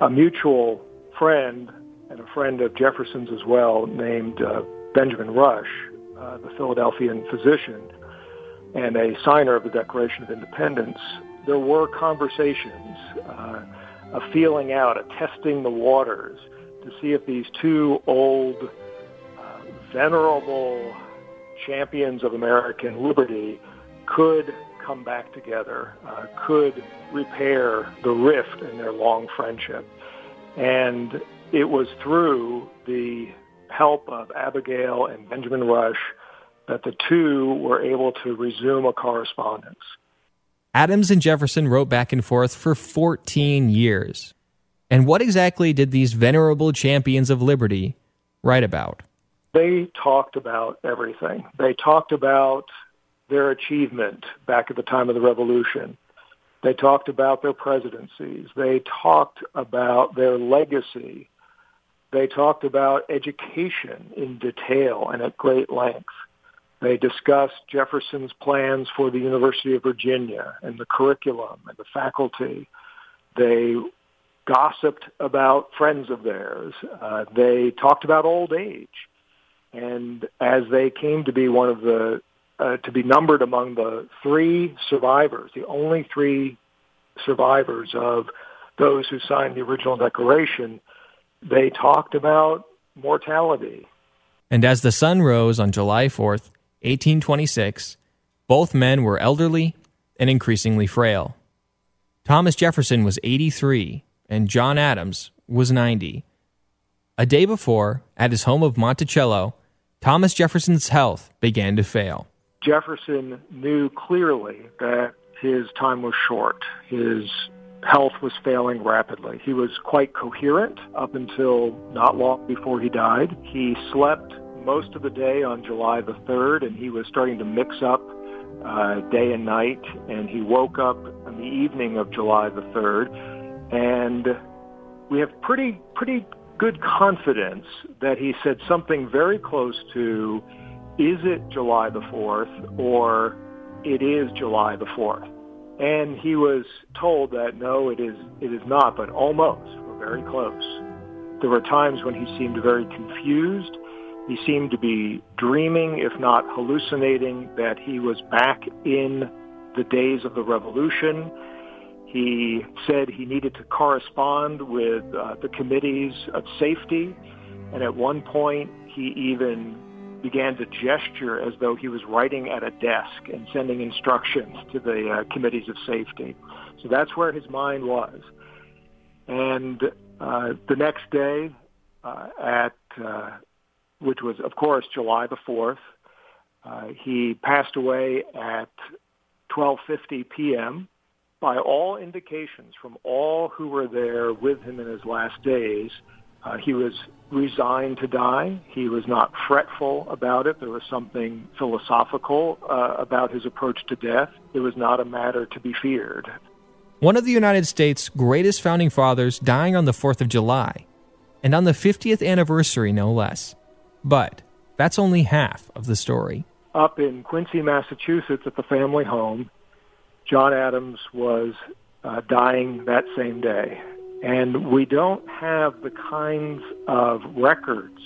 Speaker 23: a mutual friend and a friend of Jefferson's as well, named uh, Benjamin Rush, uh, the Philadelphian physician, and a signer of the Declaration of Independence, there were conversations, uh, a feeling out, a testing the waters to see if these two old, uh, venerable champions of American liberty could come back together, uh, could repair the rift in their long friendship. And it was through the help of Abigail and Benjamin Rush that the two were able to resume a correspondence.
Speaker 22: Adams and Jefferson wrote back and forth for 14 years. And what exactly did these venerable champions of liberty write about?
Speaker 23: They talked about everything. They talked about their achievement back at the time of the revolution. They talked about their presidencies. They talked about their legacy. They talked about education in detail and at great length. They discussed Jefferson's plans for the University of Virginia and the curriculum and the faculty. They gossiped about friends of theirs. Uh, they talked about old age. And as they came to be one of the, uh, to be numbered among the three survivors, the only three survivors of those who signed the original declaration, they talked about mortality.
Speaker 22: And as the sun rose on July 4th, 1826, both men were elderly and increasingly frail. Thomas Jefferson was 83 and John Adams was 90. A day before, at his home of Monticello, Thomas Jefferson's health began to fail.
Speaker 23: Jefferson knew clearly that his time was short. His health was failing rapidly. He was quite coherent up until not long before he died. He slept most of the day on July the 3rd, and he was starting to mix up uh, day and night. And he woke up in the evening of July the 3rd, and we have pretty pretty good confidence that he said something very close to, "Is it July the 4th?" or "It is July the 4th." And he was told that no, it is it is not, but almost. We're very close. There were times when he seemed very confused he seemed to be dreaming, if not hallucinating, that he was back in the days of the revolution. He said he needed to correspond with uh, the committees of safety. And at one point, he even began to gesture as though he was writing at a desk and sending instructions to the uh, committees of safety. So that's where his mind was. And uh, the next day, uh, at uh, which was, of course, July the 4th. Uh, he passed away at 12:50 p.m. By all indications, from all who were there with him in his last days, uh, he was resigned to die. He was not fretful about it. There was something philosophical uh, about his approach to death. It was not a matter to be feared.
Speaker 22: One of the United States' greatest founding fathers dying on the 4th of July, and on the 50th anniversary, no less. But that's only half of the story.
Speaker 23: Up in Quincy, Massachusetts, at the family home, John Adams was uh, dying that same day. And we don't have the kinds of records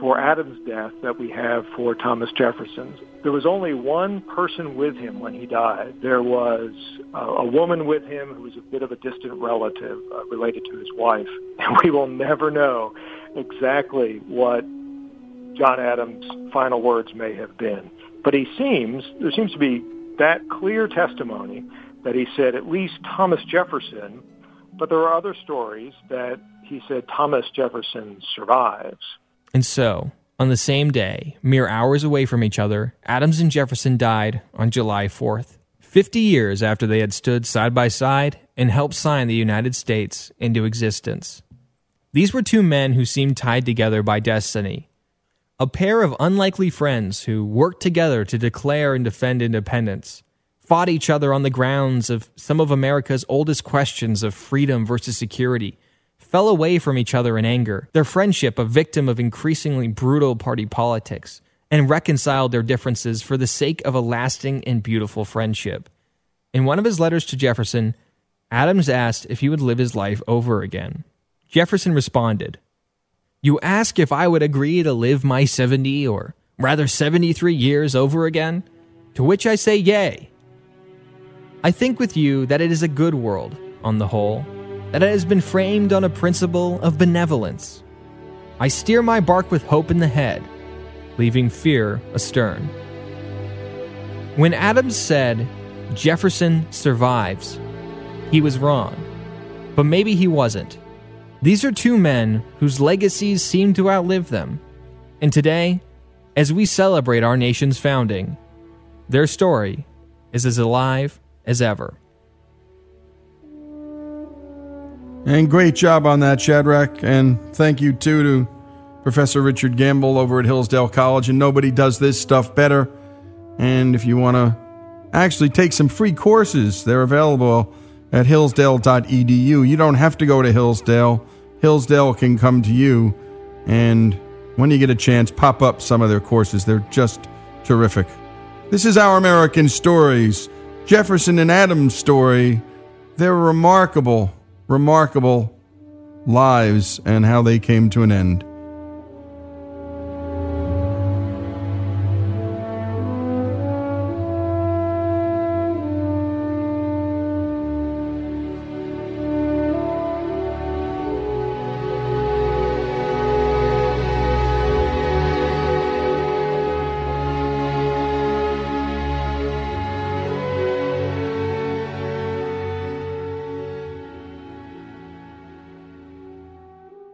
Speaker 23: for Adams' death that we have for Thomas Jefferson's. There was only one person with him when he died. There was uh, a woman with him who was a bit of a distant relative uh, related to his wife. And we will never know exactly what John Adams' final words may have been. But he seems, there seems to be that clear testimony that he said at least Thomas Jefferson, but there are other stories that he said Thomas Jefferson survives.
Speaker 22: And so, on the same day, mere hours away from each other, Adams and Jefferson died on July 4th, 50 years after they had stood side by side and helped sign the United States into existence. These were two men who seemed tied together by destiny, a pair of unlikely friends who worked together to declare and defend independence, fought each other on the grounds of some of America's oldest questions of freedom versus security, fell away from each other in anger, their friendship a victim of increasingly brutal party politics, and reconciled their differences for the sake of a lasting and beautiful friendship. In one of his letters to Jefferson, Adams asked if he would live his life over again. Jefferson responded, You ask if I would agree to live my 70 or rather 73 years over again? To which I say yay. I think with you that it is a good world, on the whole, that it has been framed on a principle of benevolence. I steer my bark with hope in the head, leaving fear astern. When Adams said, Jefferson survives, he was wrong. But maybe he wasn't. These are two men whose legacies seem to outlive them. And today, as we celebrate our nation's founding, their story is as alive as ever.
Speaker 1: And great job on that, Shadrach. And thank you, too, to Professor Richard Gamble over at Hillsdale College. And nobody does this stuff better. And if you want to actually take some free courses, they're available at hillsdale.edu. You don't have to go to Hillsdale, Hillsdale can come to you. And when you get a chance, pop up some of their courses. They're just terrific. This is Our American Stories. Jefferson and Adams' story. They're remarkable remarkable lives and how they came to an end.